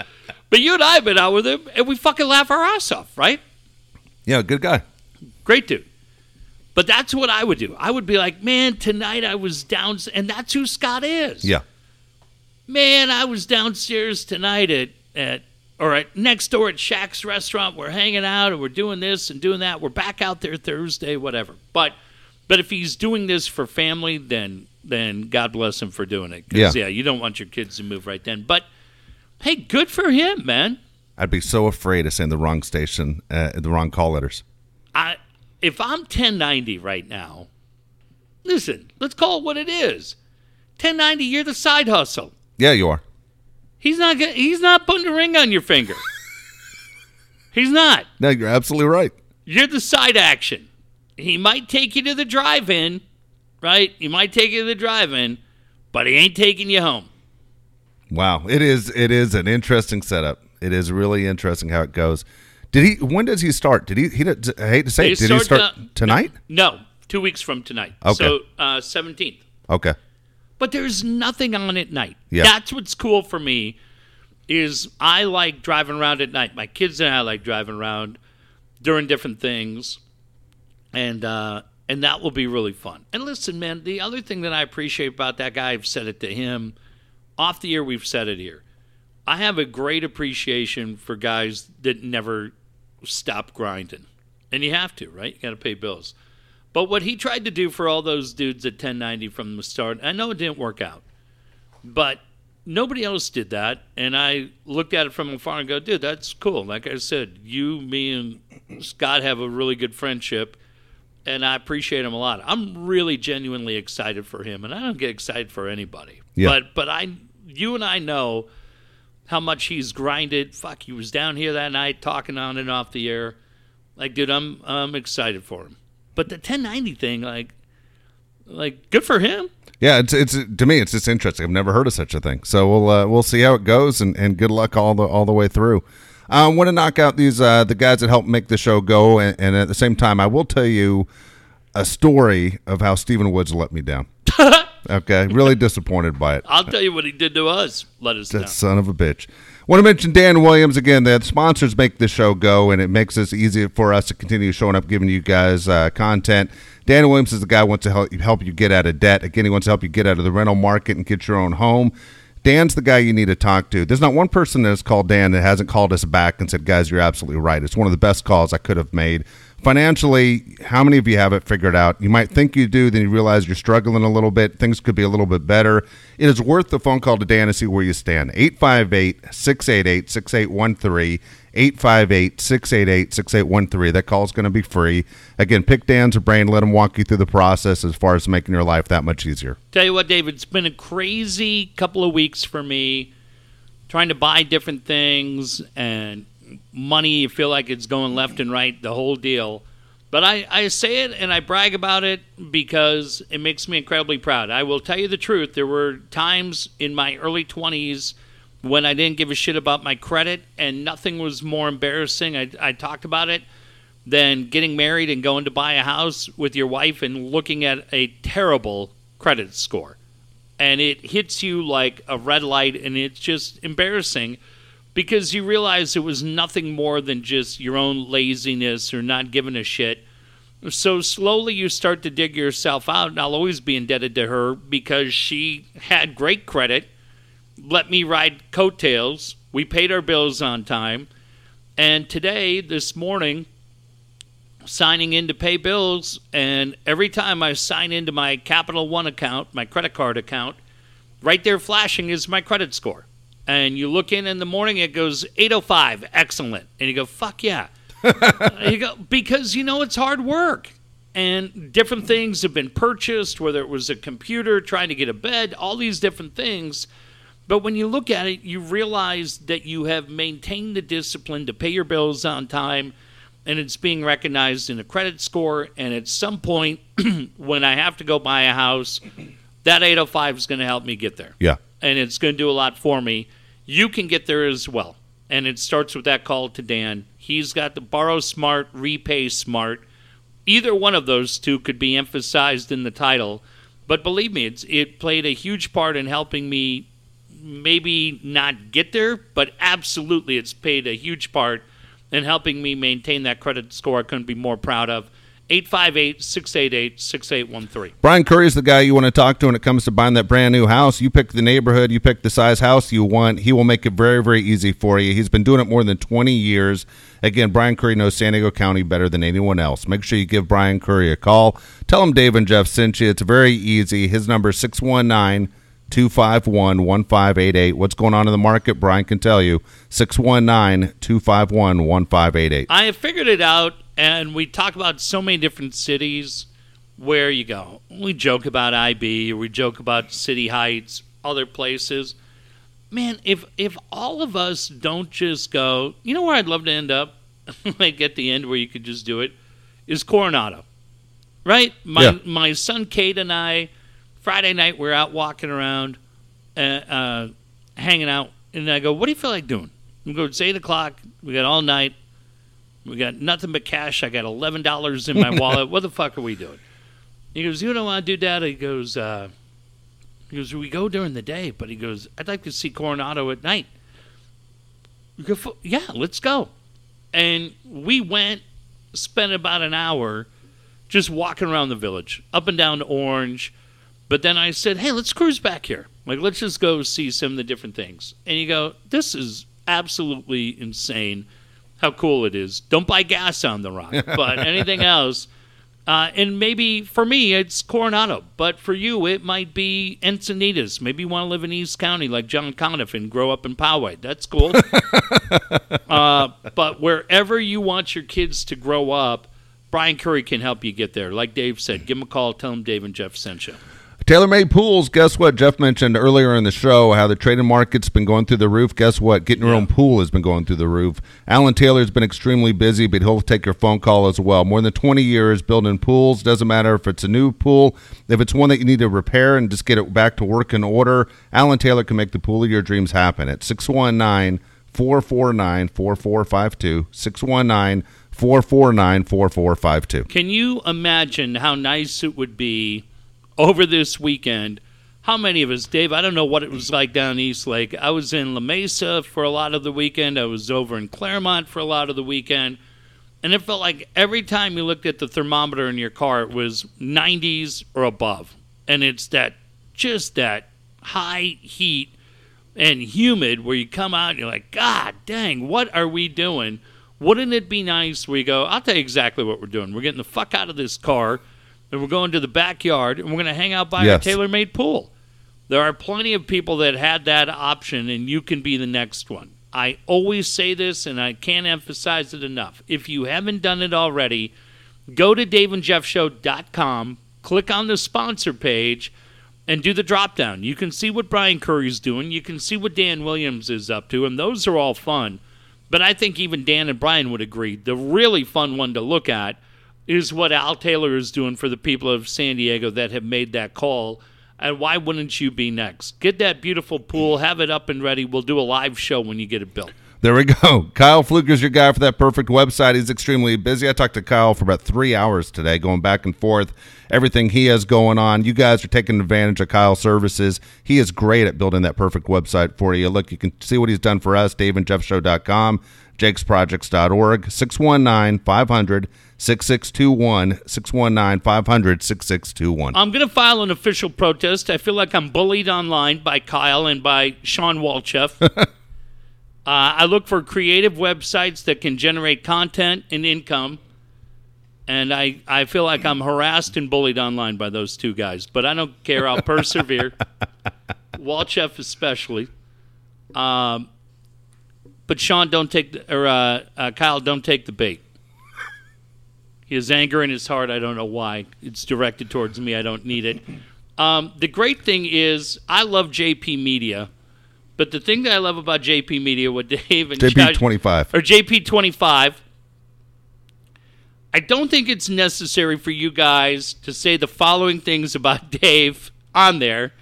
But you and I have been out with him, and we fucking laugh our ass off, right? yeah. Good guy. Great dude. But that's what I would do. I would be like, man, tonight I was down, and that's who Scott is. Yeah, Man, I was downstairs tonight at, at or at next door at Shaq's restaurant. We're hanging out and we're doing this and doing that. We're back out there Thursday, whatever. But but if he's doing this for family, then then God bless him for doing it. Yeah. yeah, you don't want your kids to move right then. But hey, good for him, man. I'd be so afraid of saying the wrong station, uh, the wrong call letters. I if I'm 1090 right now, listen, let's call it what it is. 1090, you're the side hustle. Yeah, you are. He's not. gonna- He's not putting a ring on your finger. he's not. No, you're absolutely right. You're the side action. he might take you to the drive-in, right? He might take you to the drive-in, but he ain't taking you home. Wow, it is it is an interesting setup. It is really interesting how it goes. Did he? When does he start? Did he? He? I hate to say, it, did he start uh, tonight? No, two weeks from tonight. Okay. So uh, seventeenth. Okay. But there's nothing on at night. Yeah. That's what's cool for me is I like driving around at night. My kids and I like driving around doing different things. And uh and that will be really fun. And listen, man, the other thing that I appreciate about that guy, I've said it to him off the air, we've said it here. I have a great appreciation for guys that never stop grinding. And you have to, right? You got to pay bills. But what he tried to do for all those dudes at 1090 from the start, I know it didn't work out, but nobody else did that. And I looked at it from afar and go, dude, that's cool. Like I said, you, me, and Scott have a really good friendship, and I appreciate him a lot. I'm really genuinely excited for him, and I don't get excited for anybody. Yeah. But but I, you and I know how much he's grinded. Fuck, he was down here that night talking on and off the air. Like, dude, I'm I'm excited for him. But the 1090 thing, like, like good for him. Yeah, it's it's to me it's just interesting. I've never heard of such a thing. So we'll uh, we'll see how it goes, and, and good luck all the all the way through. I want to knock out these uh, the guys that helped make the show go, and, and at the same time, I will tell you a story of how Stephen Woods let me down. okay, really disappointed by it. I'll tell you what he did to us. Let us That down. son of a bitch. Want to mention Dan Williams again. The sponsors make the show go, and it makes this easy for us to continue showing up, giving you guys uh, content. Dan Williams is the guy who wants to help help you get out of debt. Again, he wants to help you get out of the rental market and get your own home. Dan's the guy you need to talk to. There's not one person that has called Dan that hasn't called us back and said, "Guys, you're absolutely right." It's one of the best calls I could have made. Financially, how many of you have it figured out? You might think you do, then you realize you're struggling a little bit. Things could be a little bit better. It is worth the phone call to Dan to see where you stand. 858 688 6813. 858 688 6813. That call is going to be free. Again, pick Dan's brain, let him walk you through the process as far as making your life that much easier. Tell you what, David, it's been a crazy couple of weeks for me trying to buy different things and money. You feel like it's going left and right, the whole deal. But I, I say it and I brag about it because it makes me incredibly proud. I will tell you the truth. There were times in my early 20s when I didn't give a shit about my credit, and nothing was more embarrassing. I, I talked about it than getting married and going to buy a house with your wife and looking at a terrible credit score. And it hits you like a red light, and it's just embarrassing because you realize it was nothing more than just your own laziness or not giving a shit. So slowly you start to dig yourself out, and I'll always be indebted to her because she had great credit, let me ride coattails. We paid our bills on time. And today, this morning, signing in to pay bills, and every time I sign into my Capital One account, my credit card account, right there flashing is my credit score. And you look in in the morning, it goes 805, excellent. And you go, fuck yeah. you go, because you know it's hard work. And different things have been purchased, whether it was a computer, trying to get a bed, all these different things. But when you look at it, you realize that you have maintained the discipline to pay your bills on time, and it's being recognized in a credit score. And at some point, when I have to go buy a house, that 805 is going to help me get there. Yeah. And it's going to do a lot for me. You can get there as well. And it starts with that call to Dan. He's got the borrow smart, repay smart. Either one of those two could be emphasized in the title. But believe me, it's, it played a huge part in helping me maybe not get there, but absolutely it's played a huge part in helping me maintain that credit score I couldn't be more proud of. 858 688 6813. Brian Curry is the guy you want to talk to when it comes to buying that brand new house. You pick the neighborhood, you pick the size house you want. He will make it very, very easy for you. He's been doing it more than 20 years. Again, Brian Curry knows San Diego County better than anyone else. Make sure you give Brian Curry a call. Tell him Dave and Jeff sent you. It's very easy. His number is 619 251 1588. What's going on in the market? Brian can tell you. 619 251 1588. I have figured it out, and we talk about so many different cities where you go. We joke about IB, we joke about City Heights, other places. Man, if if all of us don't just go, you know where I'd love to end up, like at the end where you could just do it, is Coronado. right? My Yeah. my son Kate and I, Friday night we're out walking around, uh, uh, hanging out, and I go, "What do you feel like doing?" We go, "It's eight o'clock. We got all night. We got nothing but cash. I got eleven dollars in my wallet. What the fuck are we doing?" He goes, "You don't want to do that." He goes, uh, "He goes, we go during the day, but he goes, I'd like to see Coronado at night." We go, "Fu- "Yeah, let's go." And we went, spent about an hour just walking around the village, up and down Orange. But then I said, hey, let's cruise back here. Like, let's just go see some of the different things. And you go, this is absolutely insane how cool it is. Don't buy gas on the rock, but anything else. Uh, and maybe for me, it's Coronado, but for you, it might be Encinitas. Maybe you want to live in East County like John Conniff and grow up in Poway. That's cool. uh, but wherever you want your kids to grow up, Brian Curry can help you get there. Like Dave said, give him a call, tell him Dave and Jeff sent you. TaylorMade Pools, guess what? Jeff mentioned earlier in the show how the trading market's been going through the roof. Guess what? Getting your own pool has been going through the roof. Alan Taylor's been extremely busy, but he'll take your phone call as well. More than 20 years building pools. Doesn't matter if it's a new pool, if it's one that you need to repair and just get it back to work in order, Alan Taylor can make the pool of your dreams happen at 619 449 4452. 619 449 4452. Can you imagine how nice it would be over this weekend? How many of us, Dave? I don't know what it was like down East Lake. I was in La Mesa for a lot of the weekend. I was over in Clairemont for a lot of the weekend. And it felt like every time you looked at the thermometer in your car, it was 90s or above. And it's that, just that high heat and humid where you come out and you're like, God dang, what are we doing? Wouldn't it be nice We go, I'll tell you exactly what we're doing. We're getting the fuck out of this car and we're going to the backyard and we're going to hang out by Yes. our tailor made pool. There are plenty of people that had that option and you can be the next one. I always say this and I can't emphasize it enough. If you haven't done it already, go to daveandjeffshow.com, click on the sponsor page, and do the drop down. You can see what Brian Curry's doing. You can see what Dan Williams is up to, and those are all fun. But I think even Dan and Brian would agree. The really fun one to look at is what Al Taylor is doing for the people of San Diego that have made that call. And why wouldn't you be next? Get that beautiful pool, have it up and ready. We'll do a live show when you get it built. There we go. Kyle Fluker's your guy for that perfect website. He's extremely busy. I talked to Kyle for about three hours today, going back and forth, everything he has going on. You guys are taking advantage of Kyle's services. He is great at building that perfect website for you. Look, you can see what he's done for us, daveandjeffshow.com, jakesprojects.org, 619 500 6621, 619 500 6621. I'm going to file an official protest. I feel like I'm bullied online by Kyle and by Sean Walchef. uh, I look for creative websites that can generate content and income. And I, I feel like I'm harassed and bullied online by those two guys. But I don't care. I'll persevere. Walchef especially. Um, but Sean, don't take the, or uh, uh, Kyle, don't take the bait. His anger in his heart, I don't know why. It's directed towards me. I don't need it. Um, the great thing is, I love JP Media, but the thing that I love about JP Media, what Dave and JP25. or JP25, I don't think it's necessary for you guys to say the following things about Dave on there.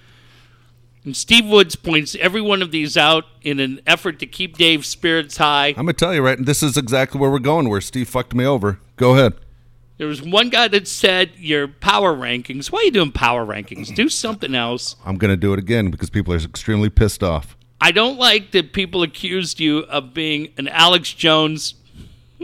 And Steve Woods points every one of these out in an effort to keep Dave's spirits high. I'm going to tell you, right? This is exactly where we're going, where Steve fucked me over. Go ahead. There was one guy that said your power rankings. Why are you doing power rankings? Do something else. I'm going to do it again because people are extremely pissed off. I don't like that people accused you of being an Alex Jones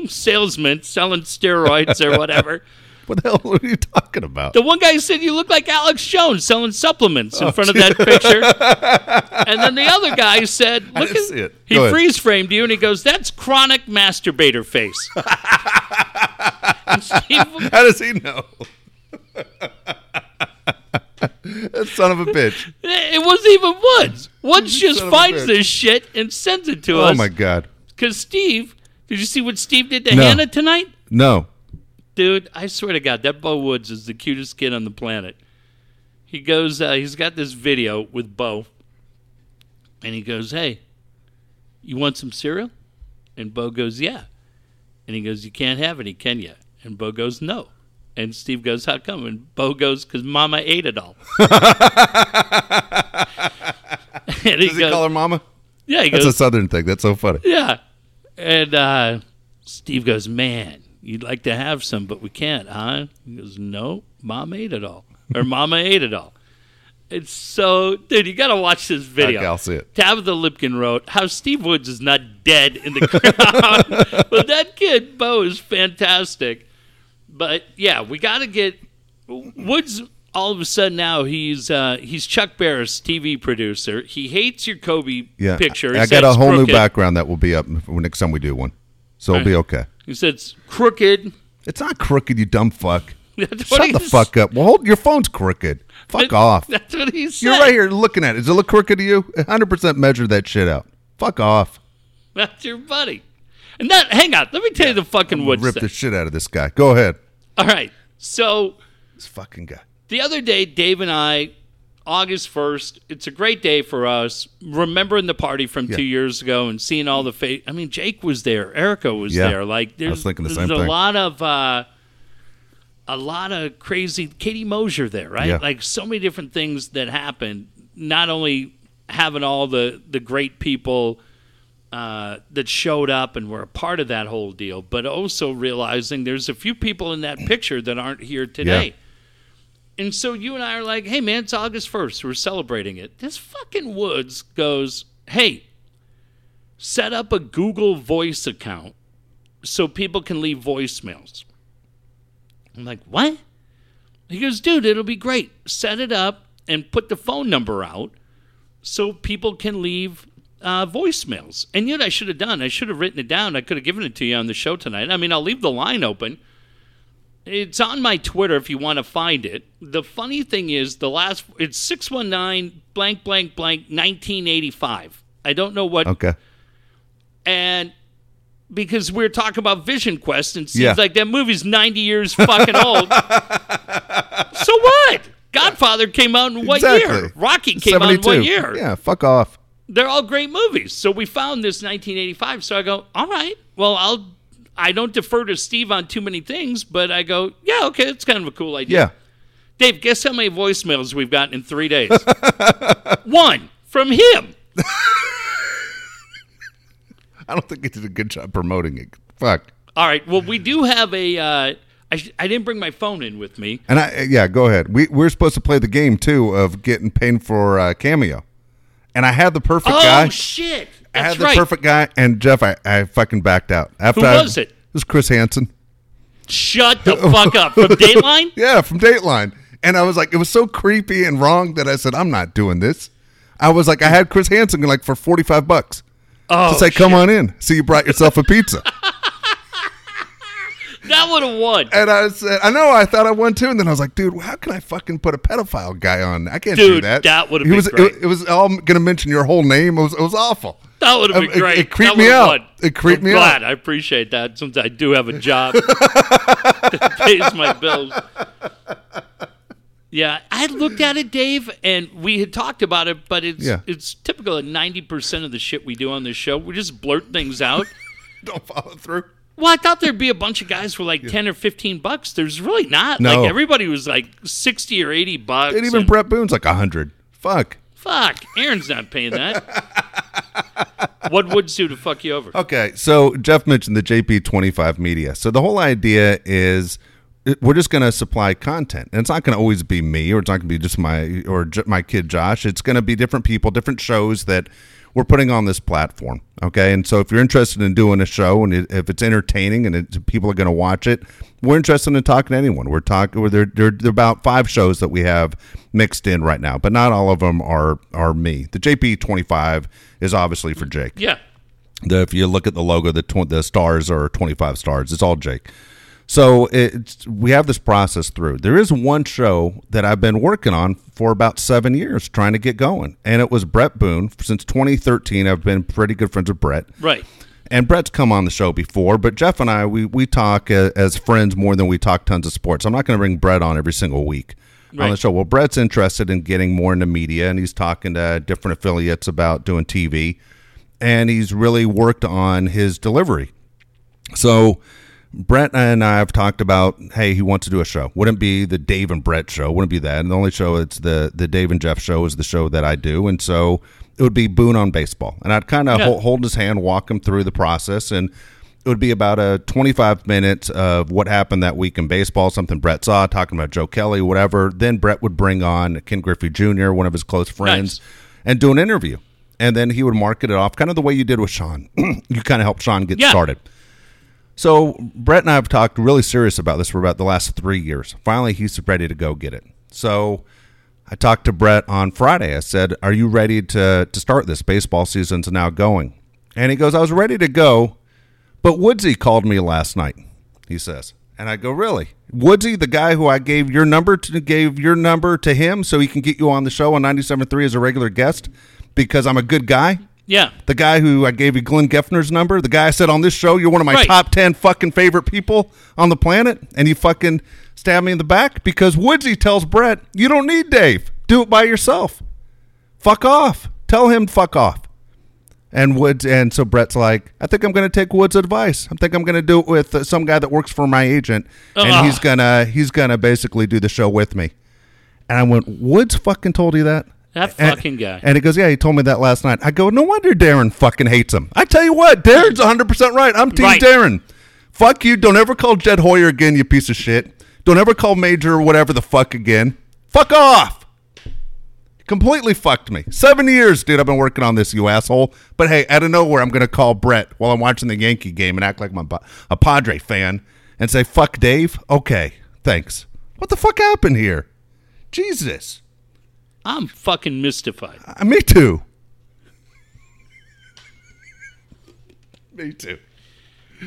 salesman selling steroids or whatever. What the hell are you talking about? The one guy said you look like Alex Jones selling supplements Oh, in front of that picture. and then the other guy said, look at, it. he Go freeze framed you and he goes, that's chronic masturbator face. How does he know? that son of a bitch. it wasn't even Woods. Woods just Son finds this shit and sends it to Oh us. Oh my god. Because Steve, did you see what Steve did to No. Hannah tonight? No. Dude, I swear to God, that Bo Woods is the cutest kid on the planet. He goes, uh, he's got this video with Bo, and he goes, Hey, you want some cereal? And Bo goes, Yeah. And he goes, You can't have any, can you? And Bo goes, No. And Steve goes, "How come?" And Bo goes, "Cause Mama ate it all." and he Does he goes, call her mama? "Yeah." He goes. That's goes, a southern thing. That's so funny. "Yeah." And uh, Steve goes, "Man, you'd like to have some, but we can't, huh?" He goes, "No, Mom ate it all, or Mama ate it all." It's so, dude. You got to watch this video. Okay, I'll see it. Tabitha Lipkin wrote how Steve Woods is not dead in the crowd, but that kid Bo is fantastic. But yeah, we got to get Woods. All of a sudden now he's uh, he's Chuck Barris, TV producer. He hates your Kobe Yeah, picture. I, He I got a whole new background that will be up next time we do one, so it'll be okay. He said it's crooked. It's not crooked, you dumb fuck. Shut the fuck up. Well, hold your phone's crooked. Fuck off. That's what he said. You're right here looking at it. Does it look crooked to you? 100% measure that shit out. Fuck off. That's your buddy. And that, hang on, let me tell you the fucking Woods Rip thing. the shit out of this guy. Go ahead. All right, so This fucking guy. the other day, Dave and I, August 1st, it's a great day for us. Remembering the party from Yeah. two years ago and seeing all the face. I mean, Jake was there, Erica was Yeah. there. Like, there's, the there's a thing. lot of, uh, a lot of crazy. Katie Mosier there, right? Yeah. Like, so many different things that happened. Not only having all the the great people. Uh, that showed up and were a part of that whole deal, but also realizing there's a few people in that picture that aren't here today. And so you and I are like, hey, man, it's August 1st. We're celebrating it. This fucking Woods goes, hey, set up a Google Voice account so people can leave voicemails. I'm like, what? He goes, dude, it'll be great. Set it up and put the phone number out so people can leave uh, voicemails. And yet I should have done. I should have written it down. I could have given it to you on the show tonight. I mean, I'll leave the line open. It's on my Twitter if you want to find it. The funny thing is, the last it's six one nine blank blank blank nineteen eighty five. I don't know what, Okay. and because we're talking about Vision Quest, and it seems Yeah. like that movie's ninety years fucking old. so what? Godfather came out in what year? Rocky came out in what year? Yeah, fuck off. They're all great movies. So we found this 1985. So I go, all right, well, I'll. I don't defer to Steve on too many things, but I go, yeah, okay, it's kind of a cool idea. Yeah. Dave, guess how many voicemails we've gotten in three days? One from him. I don't think he did a good job promoting it. Fuck. All right. Well, we do have a. Uh, I, sh- I didn't bring my phone in with me. And I yeah, go ahead. We we're supposed to play the game too of getting paid for uh, cameo, and I had the perfect Oh guy. shit! I had the right. perfect guy, and Jeff, I, I fucking backed out. After Who I- was it? It was Chris Hansen. Shut the fuck up from Dateline. Yeah, from Dateline. And I was like, it was so creepy and wrong that I said, I'm not doing this. I was like, I had Chris Hansen like for 45 bucks Oh, to say, come on in. So you brought yourself a pizza. that would have won. and I said, I know, I thought I won too. And then I was like, dude, how can I fucking put a pedophile guy on? I can't do that. that would've been was, great. It, it was all going to mention your whole name. It was, it was awful. That would have Um, been it- great. it creeped me out. won. It creeped I'm me glad. out. I appreciate that. Since I do have a job that pays my bills. Yeah, I looked at it, Dave, and we had talked about it, but it's Yeah. it's typical of ninety percent of the shit we do on this show. We just blurt things out. Don't follow through. Well, I thought there'd be a bunch of guys for like ten or fifteen bucks. There's really not. No. Like everybody was like sixty or eighty bucks. And even and- Bret Boone's like 100. Fuck. fuck, Aaron's not paying that. what would do to fuck you over? Okay, so Jeff mentioned the JP25 media. So the whole idea is uh, we're just going to supply content. And it's not going to always be me or it's not going to be just my or j- my kid Josh. It's going to be different people, different shows that we're putting on this platform. Okay, and so if you're interested in doing a show and it, if it's entertaining and it, people are going to watch it, we're interested in talking to anyone. We're talking. There. There there are about five shows that we have mixed in right now, but not all of them are are me. The JP25 is obviously for Jake. Yeah. The, if you look at the logo, the tw- the stars are 25 stars. It's all Jake. So it's we have this process through. There is one show that I've been working on for about seven years, trying to get going, and it was Bret Boone. Since 2013, I've been pretty good friends with Bret. Right. And Bret's come on the show before, but Jeff and I we we talk uh, as friends more than we talk tons of sports. I'm not going to bring Bret on every single week on the show. Well, Bret's interested in getting more into media, and he's talking to different affiliates about doing TV, and he's really worked on his delivery. So Bret and I have talked about, hey, he wants to do a show. Wouldn't be the Dave and Bret show. Wouldn't be that. And the only show it's the the Dave and Jeff show is the show that I do. And so it would be Boone on baseball. And I'd kind of Yeah. hold, hold his hand, walk him through the process, and it would be about a 25 minutes of what happened that week in baseball, something Bret saw, talking about Joe Kelly, whatever. Then Bret would bring on Ken Griffey Jr., one of his close friends, and do an interview. And then he would market it off kind of the way you did with Sean. you kind of helped Sean get Yeah. started. So Bret and I have talked really serious about this for about the last three years. Finally, he's ready to go get it. So I talked to Bret on Friday. I said, "Are you ready to to start this? Baseball season's now going." And he goes, "I was ready to go, but Woodsy called me last night." He says, and I go, "Really? Woodsy, the guy who I gave your number to gave your number to him so he can get you on the show on 97.3 as a regular guest because I'm a good guy." Yeah. The guy who I gave you Glenn Geffner's number, the guy I said on this show, you're one of my Right. top 10 fucking favorite people on the planet, and you fucking stabbed me in the back because Woodsy tells Bret, you don't need Dave. Do it by yourself. Fuck off. Tell him fuck off. And Woods, and so Bret's like, I think I'm going to take Woods' advice. I think I'm going to do it with some guy that works for my agent, and uh-huh. he's gonna he's gonna basically do the show with me. And I went, Woods fucking told you that? That And- fucking guy. And he goes, Yeah, he told me that last night. I go, No wonder Darren fucking hates him. I tell you what, Darren's 100% right. I'm Team Right. Darren. Fuck you. Don't ever call Jed Hoyer again, you piece of shit. Don't ever call Major or whatever the fuck again. Fuck off. Completely fucked me. Seven years, dude, I've been working on this, you asshole. But hey, out of nowhere, I'm going to call Bret while I'm watching the Yankee game and act like I'm a Padre fan and say, fuck Dave. Okay, thanks. What the fuck happened here? Jesus. I'm fucking mystified. Uh, me too. me too.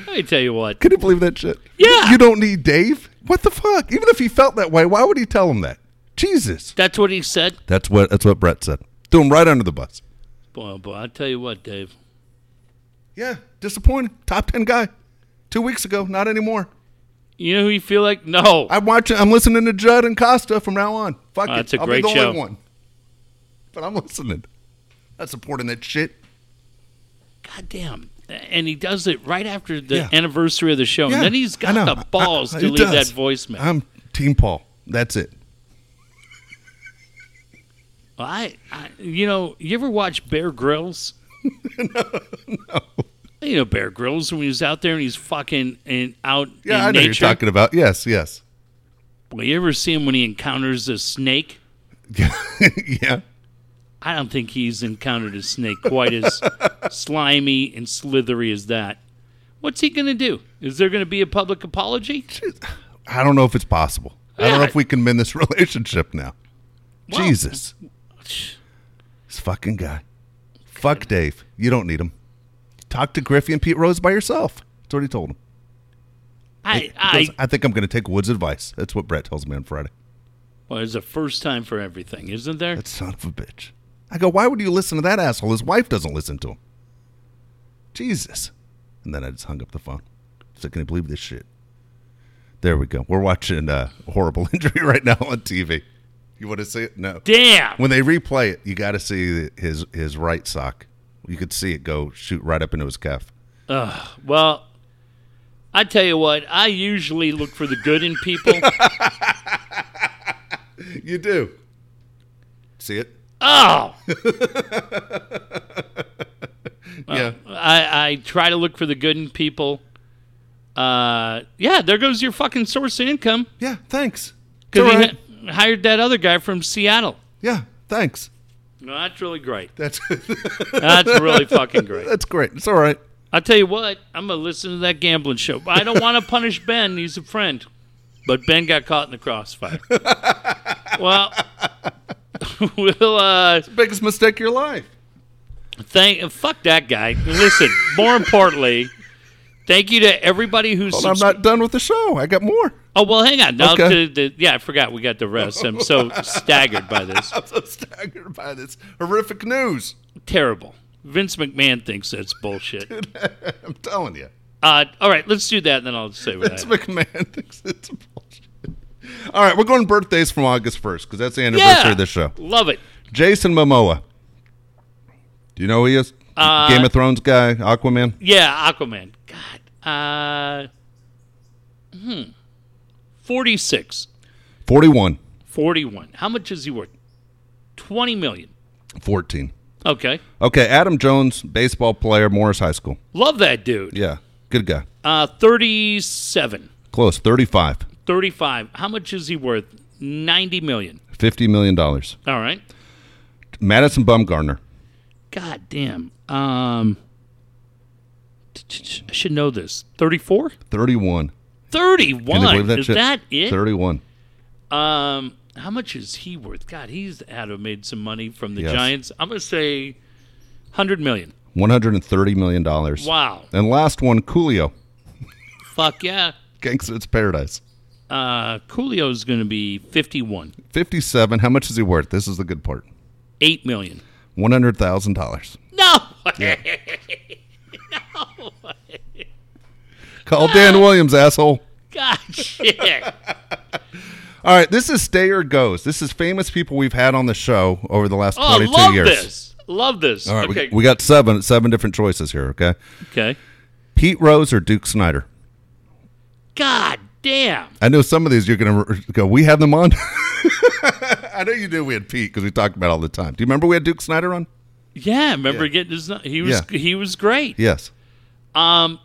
Let me tell you what. Can you believe that shit? Yeah. You don't need Dave? What the fuck? Even if he felt that way, why would he tell him that? Jesus. That's what he said. That's what that's what Bret said. Threw him right under the bus. Boy, boy, I tell you what, Dave. Yeah, disappointing. Top ten guy. Two weeks ago, not anymore. You know who you feel like? No. I'm watching. I'm listening to Judd and Costa from now on. Fuck Oh, it. that's a I'll great be the show. But I'm listening. Not supporting that shit. God damn. And he does it right after the Yeah. anniversary of the show. Yeah, and then he's got the balls I- to leave that does. voicemail. I'm Team Paul. That's it. I, I, you know, you ever watch Bear Grylls? no, You know Bear Grylls when he's out there and he's fucking in, out Yeah, in I know nature. you're talking about. Yes, yes. Well, you ever see him when he encounters a snake? yeah. I don't think he's encountered a snake quite as slimy and slithery as that. What's he going to do? Is there going to be a public apology? I don't know if it's possible. I don't know if we can mend this relationship now. Well, Jesus. This fucking guy. Fuck Dave. You don't need him. Talk to Griffey and Pete Rose by yourself. That's what he told him. I, I, goes, I think I'm going to take Wood's advice. That's what Bret tells me on Friday. well, there's a first time for everything, isn't there? That son of a bitch. I go, why would you listen to that asshole? His wife doesn't listen to him. Jesus. And then I just hung up the phone. So can you believe this shit? There we go. We're watching uh, Horrible Injury right now on TV. You want to see it? No. Damn. When they replay it, you got to see his his right sock. You could see it go shoot right up into his calf. Well, I tell you what, I usually look for the good in people. You do. See it? Oh, yeah. I, I try to look for the good in people. Uh, yeah, there goes your fucking source of income Yeah. Thanks. Because he right. ha- hired that other guy from Seattle. Yeah. Thanks. No, that's really great. That's That's really fucking great. that's great. It's all right. I'll tell you what, I'm gonna listen to that gambling show. I don't want to punish Ben; he's a friend. But Ben got caught in the crossfire. well, we'll uh, Biggest mistake of your life. thank fuck that guy. Listen, more importantly, thank you to everybody who's. Hold on, I'm not done with the show. I got more. oh well, hang on. Now Okay. to the yeah, I forgot we got the rest. I'm so staggered by this. I'm so staggered by this horrific news. Terrible. Vince McMahon thinks that's bullshit. I'm telling you. Uh, all right, let's do that, and then I'll say what Vince I. McMahon thinks it's bullshit. All right, we're going birthdays from August 1st because that's the anniversary Yeah, of the show. love it. Jason Momoa. Do you know who he is? Uh, Game of Thrones guy, Aquaman. Yeah, Aquaman. God. Uh, hmm. 46. 41. 41. How much is he worth? 20 million. 14. Okay. Okay, Adam Jones, baseball player, Morse High School. Love that dude. Yeah, good guy. Uh, 37. Close, 35. 35. How much is he worth? 90 million. $50 million. All right. Madison Bumgarner. God damn. Um, I should know this. 34? 31. 31. Can you believe that is shit? that it? 31. Um, how much is he worth? God, he's had to made some money from the Yes. Giants. I'm gonna say 100 million. $130 million. Wow. And last one, Coolio. Fuck yeah. Gangsta's Paradise. Uh, Coolio's gonna be 51. 57. How much is he worth? This is the good part. 8 million. $100,000. No way. Call Dan Williams, asshole. God shit. All right, this is Stay or Goes. This is famous people we've had on the show over the last Oh, 22 love years. this. Love this. All right, okay. we, we got seven seven different choices here, okay? okay. Pete Rose or Duke Snider? God damn. I know some of these you're going to go, we had them on. I know you knew we had Pete because we talked about it all the time. Do you remember we had Duke Snider on? Yeah, remember Yeah. getting his he was Yeah. he was great. Yes. Um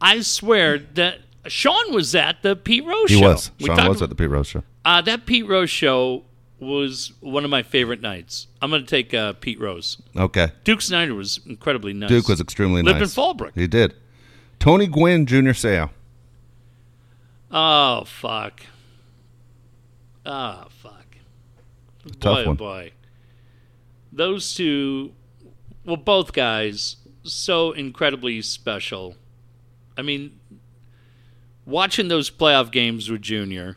I swear that Sean was at the Pete Rose He show. was. We Sean talked was at the Pete Rose show. Uh, that Pete Rose show was one of my favorite nights. I'm going to take uh, Pete Rose. Okay. Duke Snider was incredibly nice. Duke was extremely Lived nice. in Fallbrook. He did. Tony Gwynn, Junior Seau. Oh fuck. Oh fuck. tough boy, oh one. Oh, boy. Those two, well, both guys, so incredibly special. I mean, watching those playoff games with Junior,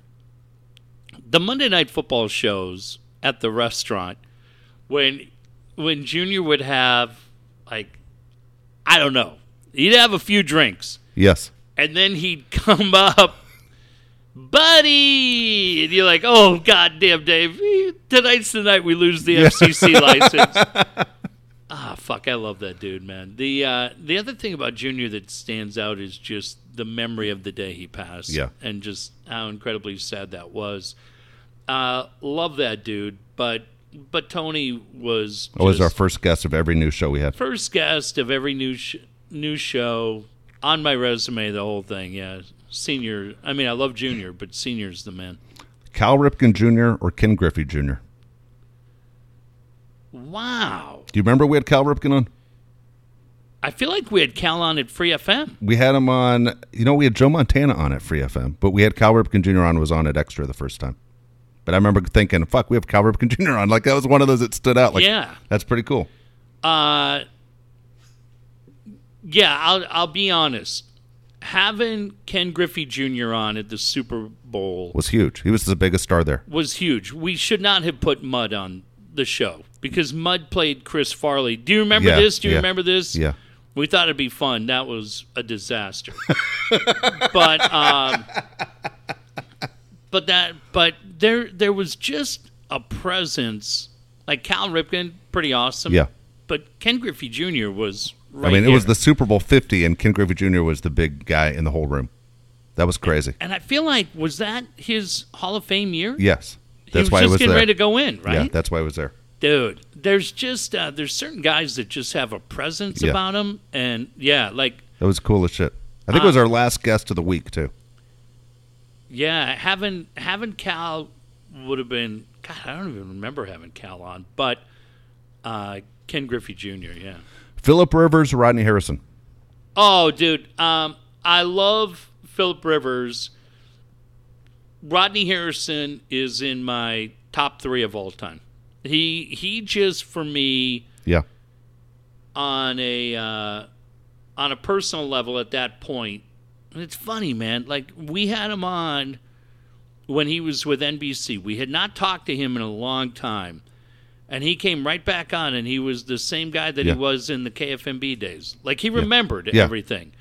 the Monday Night Football shows at the restaurant, when when Junior would have like, I don't know, he'd have a few drinks Yes. and then he'd come up, buddy, and you're like, oh goddamn, Dave, tonight's the night we lose the FCC license. Ah, fuck, I love that dude, man. The uh, the other thing about Junior that stands out is just the memory of the day he passed, Yeah. and just how incredibly sad that was. Uh, love that dude, but but Tony was That was our first guest of every new show we had. first guest of every new sh- new show on my resume. The whole thing, yeah. Senior. I mean, I love junior, but senior's the man. Cal Ripken Jr. or Ken Griffey Jr. Wow. Do you remember we had Cal Ripken on? I feel like we had Cal on at Free FM. We had him on, you know, we had Joe Montana on at Free FM, but we had Cal Ripken Jr. on, was on at Extra the first time. But I remember thinking, fuck, we have Cal Ripken Jr. on. Like, that was one of those that stood out. Like, Yeah. That's pretty cool. Uh, yeah. I'll I'll be honest. Having Ken Griffey Jr. on at the Super Bowl Was huge. He was the biggest star there. was huge. We should not have put Mud on the show because Mud played Chris Farley. Do you remember Yeah, this? Do you yeah, remember this? Yeah. We thought it'd be fun. That was a disaster. but um, but that but there there was just a presence like Cal Ripken, pretty awesome. Yeah. But Ken Griffey Jr. was right I mean, it was the Super Bowl 50, and Ken Griffey Jr. was the big guy in the whole room. That was crazy. and I feel like was that his Hall of Fame year? Yes. he That's was why just was getting there. ready to go in, right? Yeah, that's why it was there. Dude, there's just uh, there's certain guys that just have a presence Yeah. about them, and yeah, like That was cool as shit. I think Uh, it was our last guest of the week, too. Yeah, having having Cal would have been. God, I don't even remember having Cal on, but uh, Ken Griffey Jr. Yeah. Philip Rivers, Rodney Harrison. Oh, dude, um, I love Philip Rivers. Rodney Harrison is in my top three of all time. He he just for me Yeah. on a uh, on a personal level at that point. And it's funny, man. Like we had him on when he was with NBC. We had not talked to him in a long time. And he came right back on and he was the same guy that Yeah. he was in the KFMB days. Like he remembered Yeah. everything.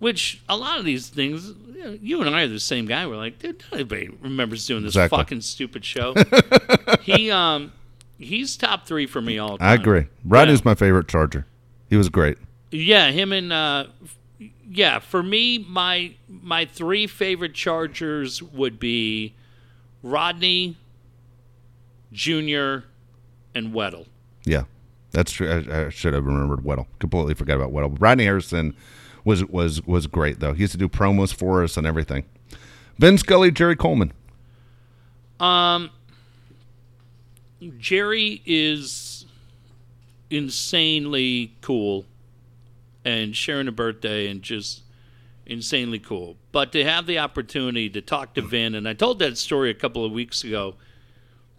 Which a lot of these things you, and I are the same guy. We're like, dude, nobody remembers doing this Exactly. fucking stupid show. he um he's top three for me all time. I agree. Rodney's Yeah. my favorite Charger. He was great. Yeah, him and uh, yeah, for me, my my three favorite Chargers would be Rodney, Junior, and Weddle. Yeah, that's true. I, I should have remembered Weddle. Completely forgot about Weddle. Rodney Harrison was was was great though. He used to do promos for us and everything. Vin Scully, Jerry Coleman. Um, Jerry is insanely cool and sharing a birthday and just insanely cool. But to have the opportunity to talk to Vin, and I told that story a couple of weeks ago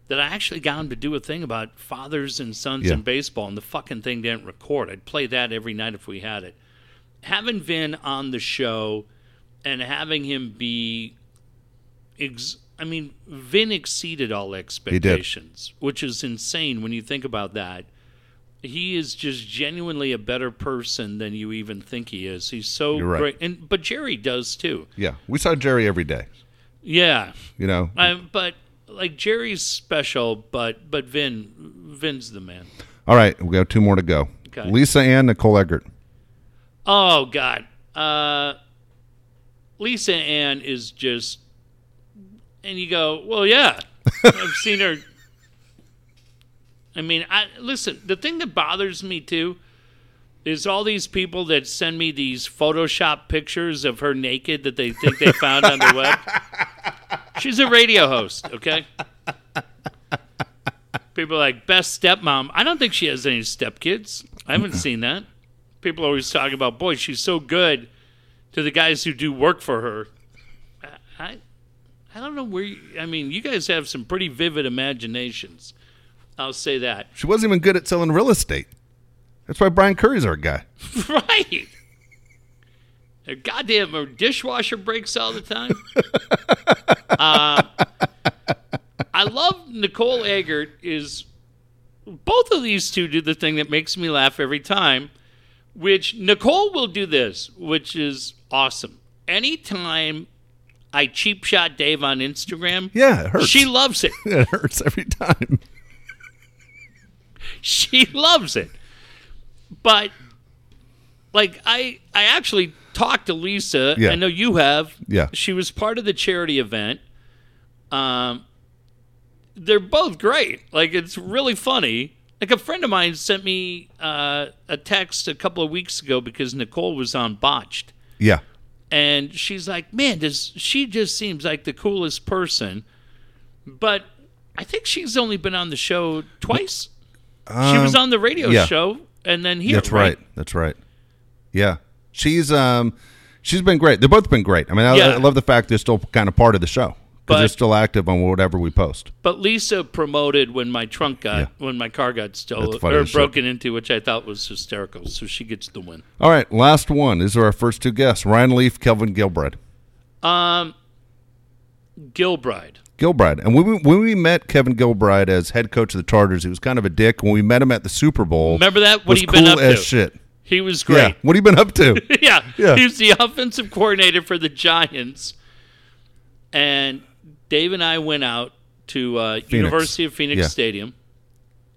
that I actually got him to do a thing about fathers and sons Yeah. in baseball, and the fucking thing didn't record. I'd play that every night if we had it. Having Vin on the show and having him be, ex- I mean, Vin exceeded all expectations, which is insane when you think about that. He is just genuinely a better person than you even think he is. He's so right. great, and but Jerry does too. Yeah, we saw Jerry every day. Yeah, You know, I, but like Jerry's special, but but Vin, Vin's the man. all right, we got two more to go. Okay. Lisa Ann, Nicole Eggert. Oh God, uh, Lisa Ann is just, and you go, well, yeah, I've seen her. I mean, I listen. The thing that bothers me too is all these people that send me these Photoshop pictures of her naked that they think they found on the web. She's a radio host, okay? People are like best stepmom. I don't think she has any stepkids. I haven't seen that. People always talk about, boy, she's so good to the guys who do work for her. I, I, I don't know where. You, I mean, you guys have some pretty vivid imaginations. I'll say that. She wasn't even good at selling real estate. That's why Brian Curry's our guy. right. A goddamn her dishwasher breaks all the time. uh, I love Nicole Eggert. Is both of these two do the thing that makes me laugh every time. Which Nicole will do this, which is awesome. Anytime I cheap shot Dave on Instagram, Yeah, it hurts. she loves it. it hurts every time. she loves it. But like I I actually talked to Lisa. Yeah. I know you have. Yeah. She was part of the charity event. Um they're both great. Like it's really funny. Like a friend of mine sent me uh, a text a couple of weeks ago because Nicole was on botched. Yeah, And she's like, Man, does she just seems like the coolest person. But I think she's only been on the show twice. she was on the radio Um, yeah. show and then here. that's right. That's right. Yeah, she's um, she's been great. They've both been great. I mean, I, Yeah. I love the fact they're still kind of part of the show because they're still active on whatever we post. But Lisa promoted when my trunk got Yeah. when my car got stolen or as shit. broken into, which I thought was hysterical. So she gets the win. All right, last one. These are our first two guests: Ryan Leaf, Kelvin Gilbride. Um, Gilbride. Gilbride. And when we, when we met Kevin Gilbride as head coach of the Chargers, he was kind of a dick. When we met him at the Super Bowl, Remember that? What was he been up as to? shit. He was Yeah. great. What have you been up to? Yeah. Yeah. He was the offensive coordinator for the Giants. And Dave and I went out to uh, University of Phoenix Yeah. Stadium,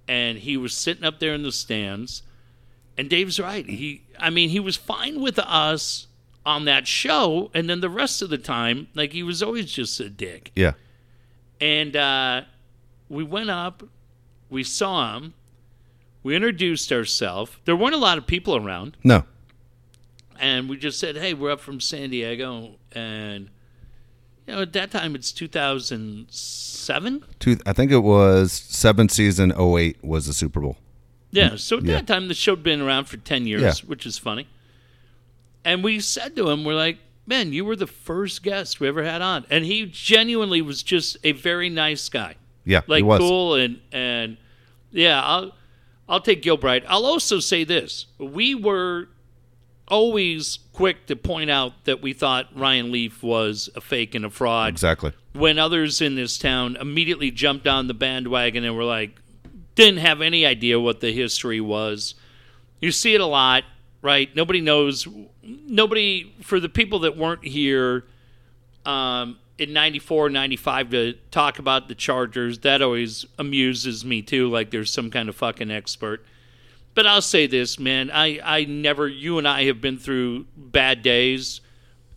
and he was sitting up there in the stands. And Dave's right. He, I mean, he was fine with us on that show, and then the rest of the time, like he was always just a dick. yeah. And uh, we went up, we saw him, we introduced ourselves. There weren't a lot of people around No. and we just said, "Hey, we're up from San Diego," and you know, at that time it's 2007. Two, I think it was seven season 08 was the Super Bowl. Yeah, so at Yeah. that time the show'd been around for 10 years, Yeah. which is funny. And we said to him, "We're like, man, you were the first guest we ever had on," and he genuinely was just a very nice guy. Yeah, like cool and and yeah, I'll I'll take Gilbride. I'll also say this: we were always quick to point out that we thought Ryan Leaf was a fake and a fraud. Exactly. When others in this town immediately jumped on the bandwagon and were like, didn't have any idea what the history was. You see it a lot, right? Nobody knows. Nobody for the people that weren't here um, in 94 95 to talk about the chargers that always amuses me too like there's some kind of fucking expert But I'll say this, man. I, I never, you and I have been through bad days.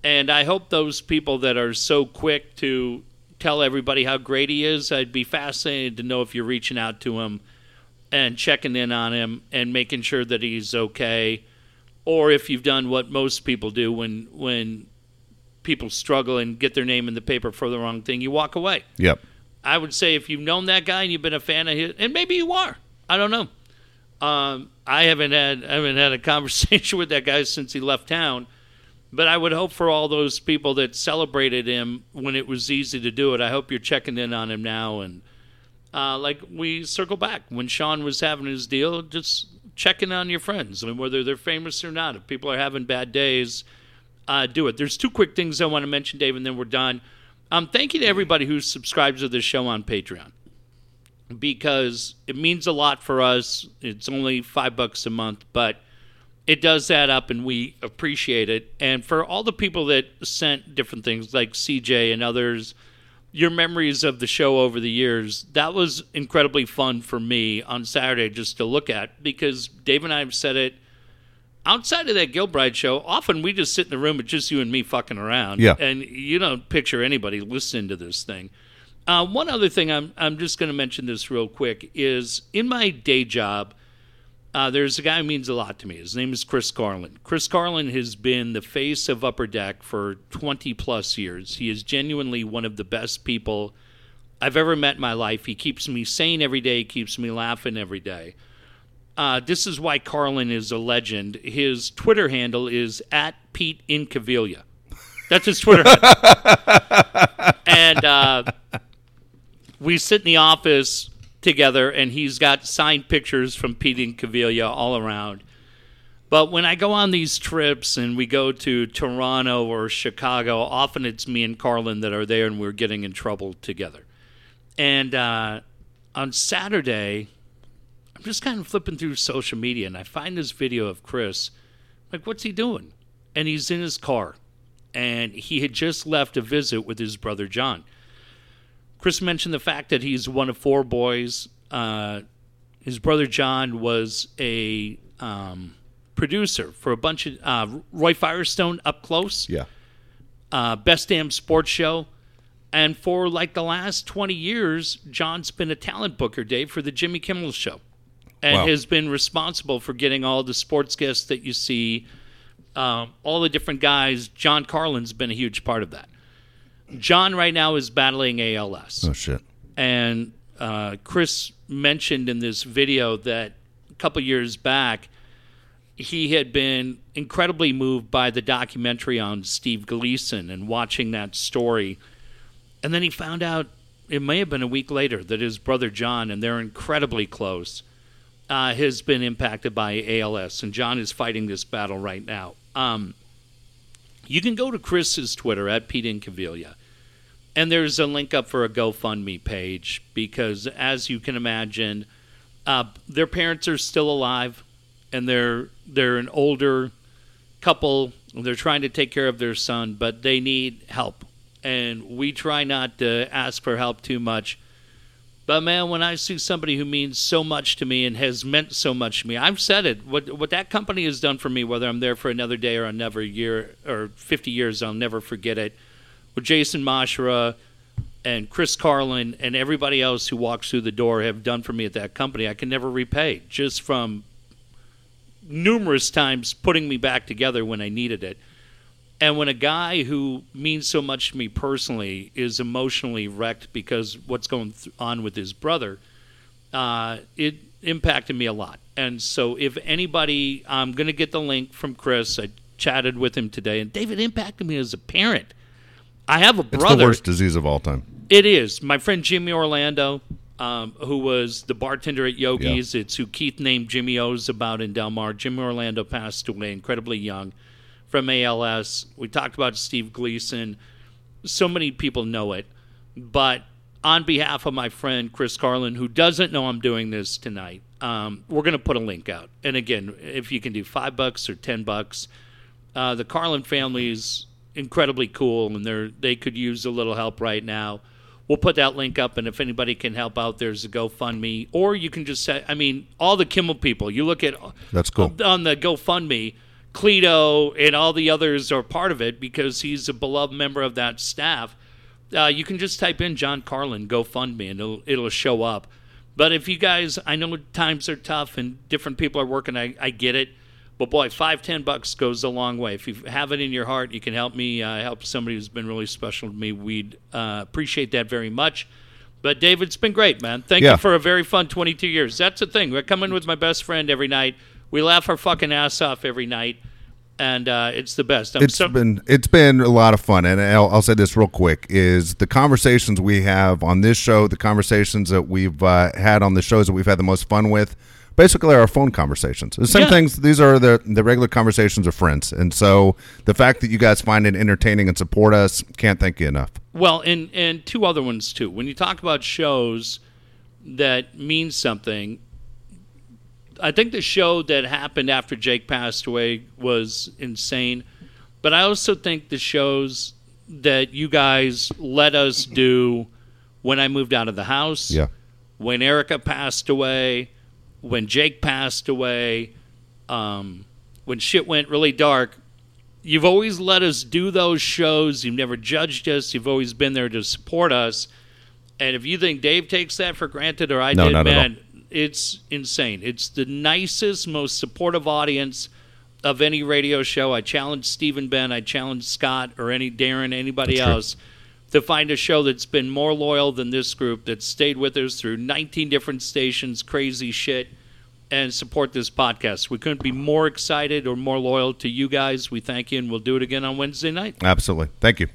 And I hope those people that are so quick to tell everybody how great he is, I'd be fascinated to know if you're reaching out to him and checking in on him and making sure that he's okay. Or if you've done what most people do when, when people struggle and get their name in the paper for the wrong thing, you walk away. Yep. I would say if you've known that guy and you've been a fan of his, and maybe you are, I don't know. Um, I haven't had I haven't had a conversation with that guy since he left town, but I would hope for all those people that celebrated him when it was easy to do it. I hope you're checking in on him now, and uh, like we circle back when Sean was having his deal, just checking on your friends, I mean, whether they're famous or not. If people are having bad days, uh, do it. There's two quick things I want to mention, Dave, and then we're done. Um, thank you to everybody who subscribes to the show on Patreon because it means a lot for us. It's only five bucks a month, but it does add up and we appreciate it. And for all the people that sent different things like CJ and others, your memories of the show over the years, that was incredibly fun for me on Saturday just to look at because Dave and I have said it outside of that Gilbride show, often we just sit in the room with just you and me fucking around. Yeah. And you don't picture anybody listening to this thing. Uh, one other thing I'm, I'm just going to mention this real quick is in my day job, uh, there's a guy who means a lot to me. His name is Chris Carlin. Chris Carlin has been the face of Upper Deck for 20 plus years. He is genuinely one of the best people I've ever met in my life. He keeps me sane every day, keeps me laughing every day. Uh, this is why Carlin is a legend. His Twitter handle is at Pete Incaviglia. That's his Twitter. handle. and uh, we sit in the office together, and he's got signed pictures from Pete Incaviglia all around. But when I go on these trips and we go to Toronto or Chicago, often it's me and Carlin that are there, and we're getting in trouble together. And uh, on Saturday, I'm just kind of flipping through social media and I find this video of Chris. Like, what's he doing? And he's in his car. And he had just left a visit with his brother John. Chris mentioned the fact that he's one of four boys. Uh, his brother John was a um, producer for a bunch of uh, Roy Firestone Up Close, Yeah. uh, Best Damn Sports Show. And for like the last 20 years, John's been a talent booker, Dave, for the Jimmy Kimmel Show and Wow. has been responsible for getting all the sports guests that you see, um, all the different guys. John Carlin's been a huge part of that. John right now is battling ALS, Oh shit. and uh, Chris mentioned in this video that a couple years back he had been incredibly moved by the documentary on Steve Gleason and watching that story. And then he found out it may have been a week later that his brother John, and they're incredibly close, uh, has been impacted by ALS, and John is fighting this battle right now. Um, you can go to Chris's Twitter at Pete Incaviglia, and there's a link up for a GoFundMe page because, as you can imagine, uh, their parents are still alive, and they're they're an older couple. They're trying to take care of their son, but they need help, and we try not to ask for help too much. But man, when I see somebody who means so much to me and has meant so much to me, I've said it. What what that company has done for me, whether I'm there for another day or another year or 50 years, I'll never forget it. With Jason Masherah and Chris Carlin and everybody else who walks through the door have done for me at that company, I can never repay. Just from numerous times putting me back together when I needed it. And when a guy who means so much to me personally is emotionally wrecked because what's going on with his brother, uh, it impacted me a lot. And so, if anybody, I'm going to get the link from Chris. I chatted with him today, and David impacted me as a parent. I have a It's brother. the worst disease of all time. It is. My friend Jimmy Orlando, um, who was the bartender at Yogi's, it's who Keith named Jimmy O's about in Del Mar. Jimmy Orlando passed away incredibly young from ALS. We talked about Steve Gleason. So many people know it. But on behalf of my friend Chris Carlin, who doesn't know I'm doing this tonight, um, we're going to put a link out. And again, if you can do five bucks or ten bucks, uh, the Carlin family is incredibly cool, and they're they could use a little help right now. we'll put that link up, and if anybody can help out, there's a GoFundMe, or you can just say, I mean, all the Kimmel people. You look at That's cool. on the GoFundMe. Cleto and all the others are part of it because he's a beloved member of that staff. Uh, you can just type in John Carlin GoFundMe and it'll, it'll show up. But if you guys, I know times are tough and different people are working. I, I get it, but boy, five ten bucks goes a long way. If you have it in your heart, you can help me uh, help somebody who's been really special to me. We'd uh, appreciate that very much. But David, it's been great, man. Thank Yeah. you for a very fun 22 years. That's the thing. We're coming with my best friend every night. We laugh our fucking ass off every night, and uh, it's the best. I'm It's so- been it's been a lot of fun, and I'll, I'll say this real quick: is the conversations we have on this show, the conversations that we've uh, had on the shows that we've had the most fun with, basically are our phone conversations. The same Yeah. things. These are the the regular conversations of friends, and so the fact that you guys find it entertaining and support us, can't thank you enough. Well, and and two other ones too. When you talk about shows that mean something, I think the show that happened after Jake passed away was insane. But I also think the shows that you guys let us do when I moved out of the house, Yeah. when Erica passed away, when Jake passed away, um, when shit went really dark, you've always let us do those shows. You've never judged us. You've always been there to support us. And if you think Dave takes that for granted or I No, did, man, it's insane. It's the nicest, most supportive audience of any radio show. I challenge Stephen Ben, I challenge Scott or any Darren, anybody That's true. else to find a show that's been more loyal than this group that stayed with us through 19 different stations, crazy shit, and support this podcast. We couldn't be more excited or more loyal to you guys. We thank you, and we'll do it again on Wednesday night. Absolutely, thank you.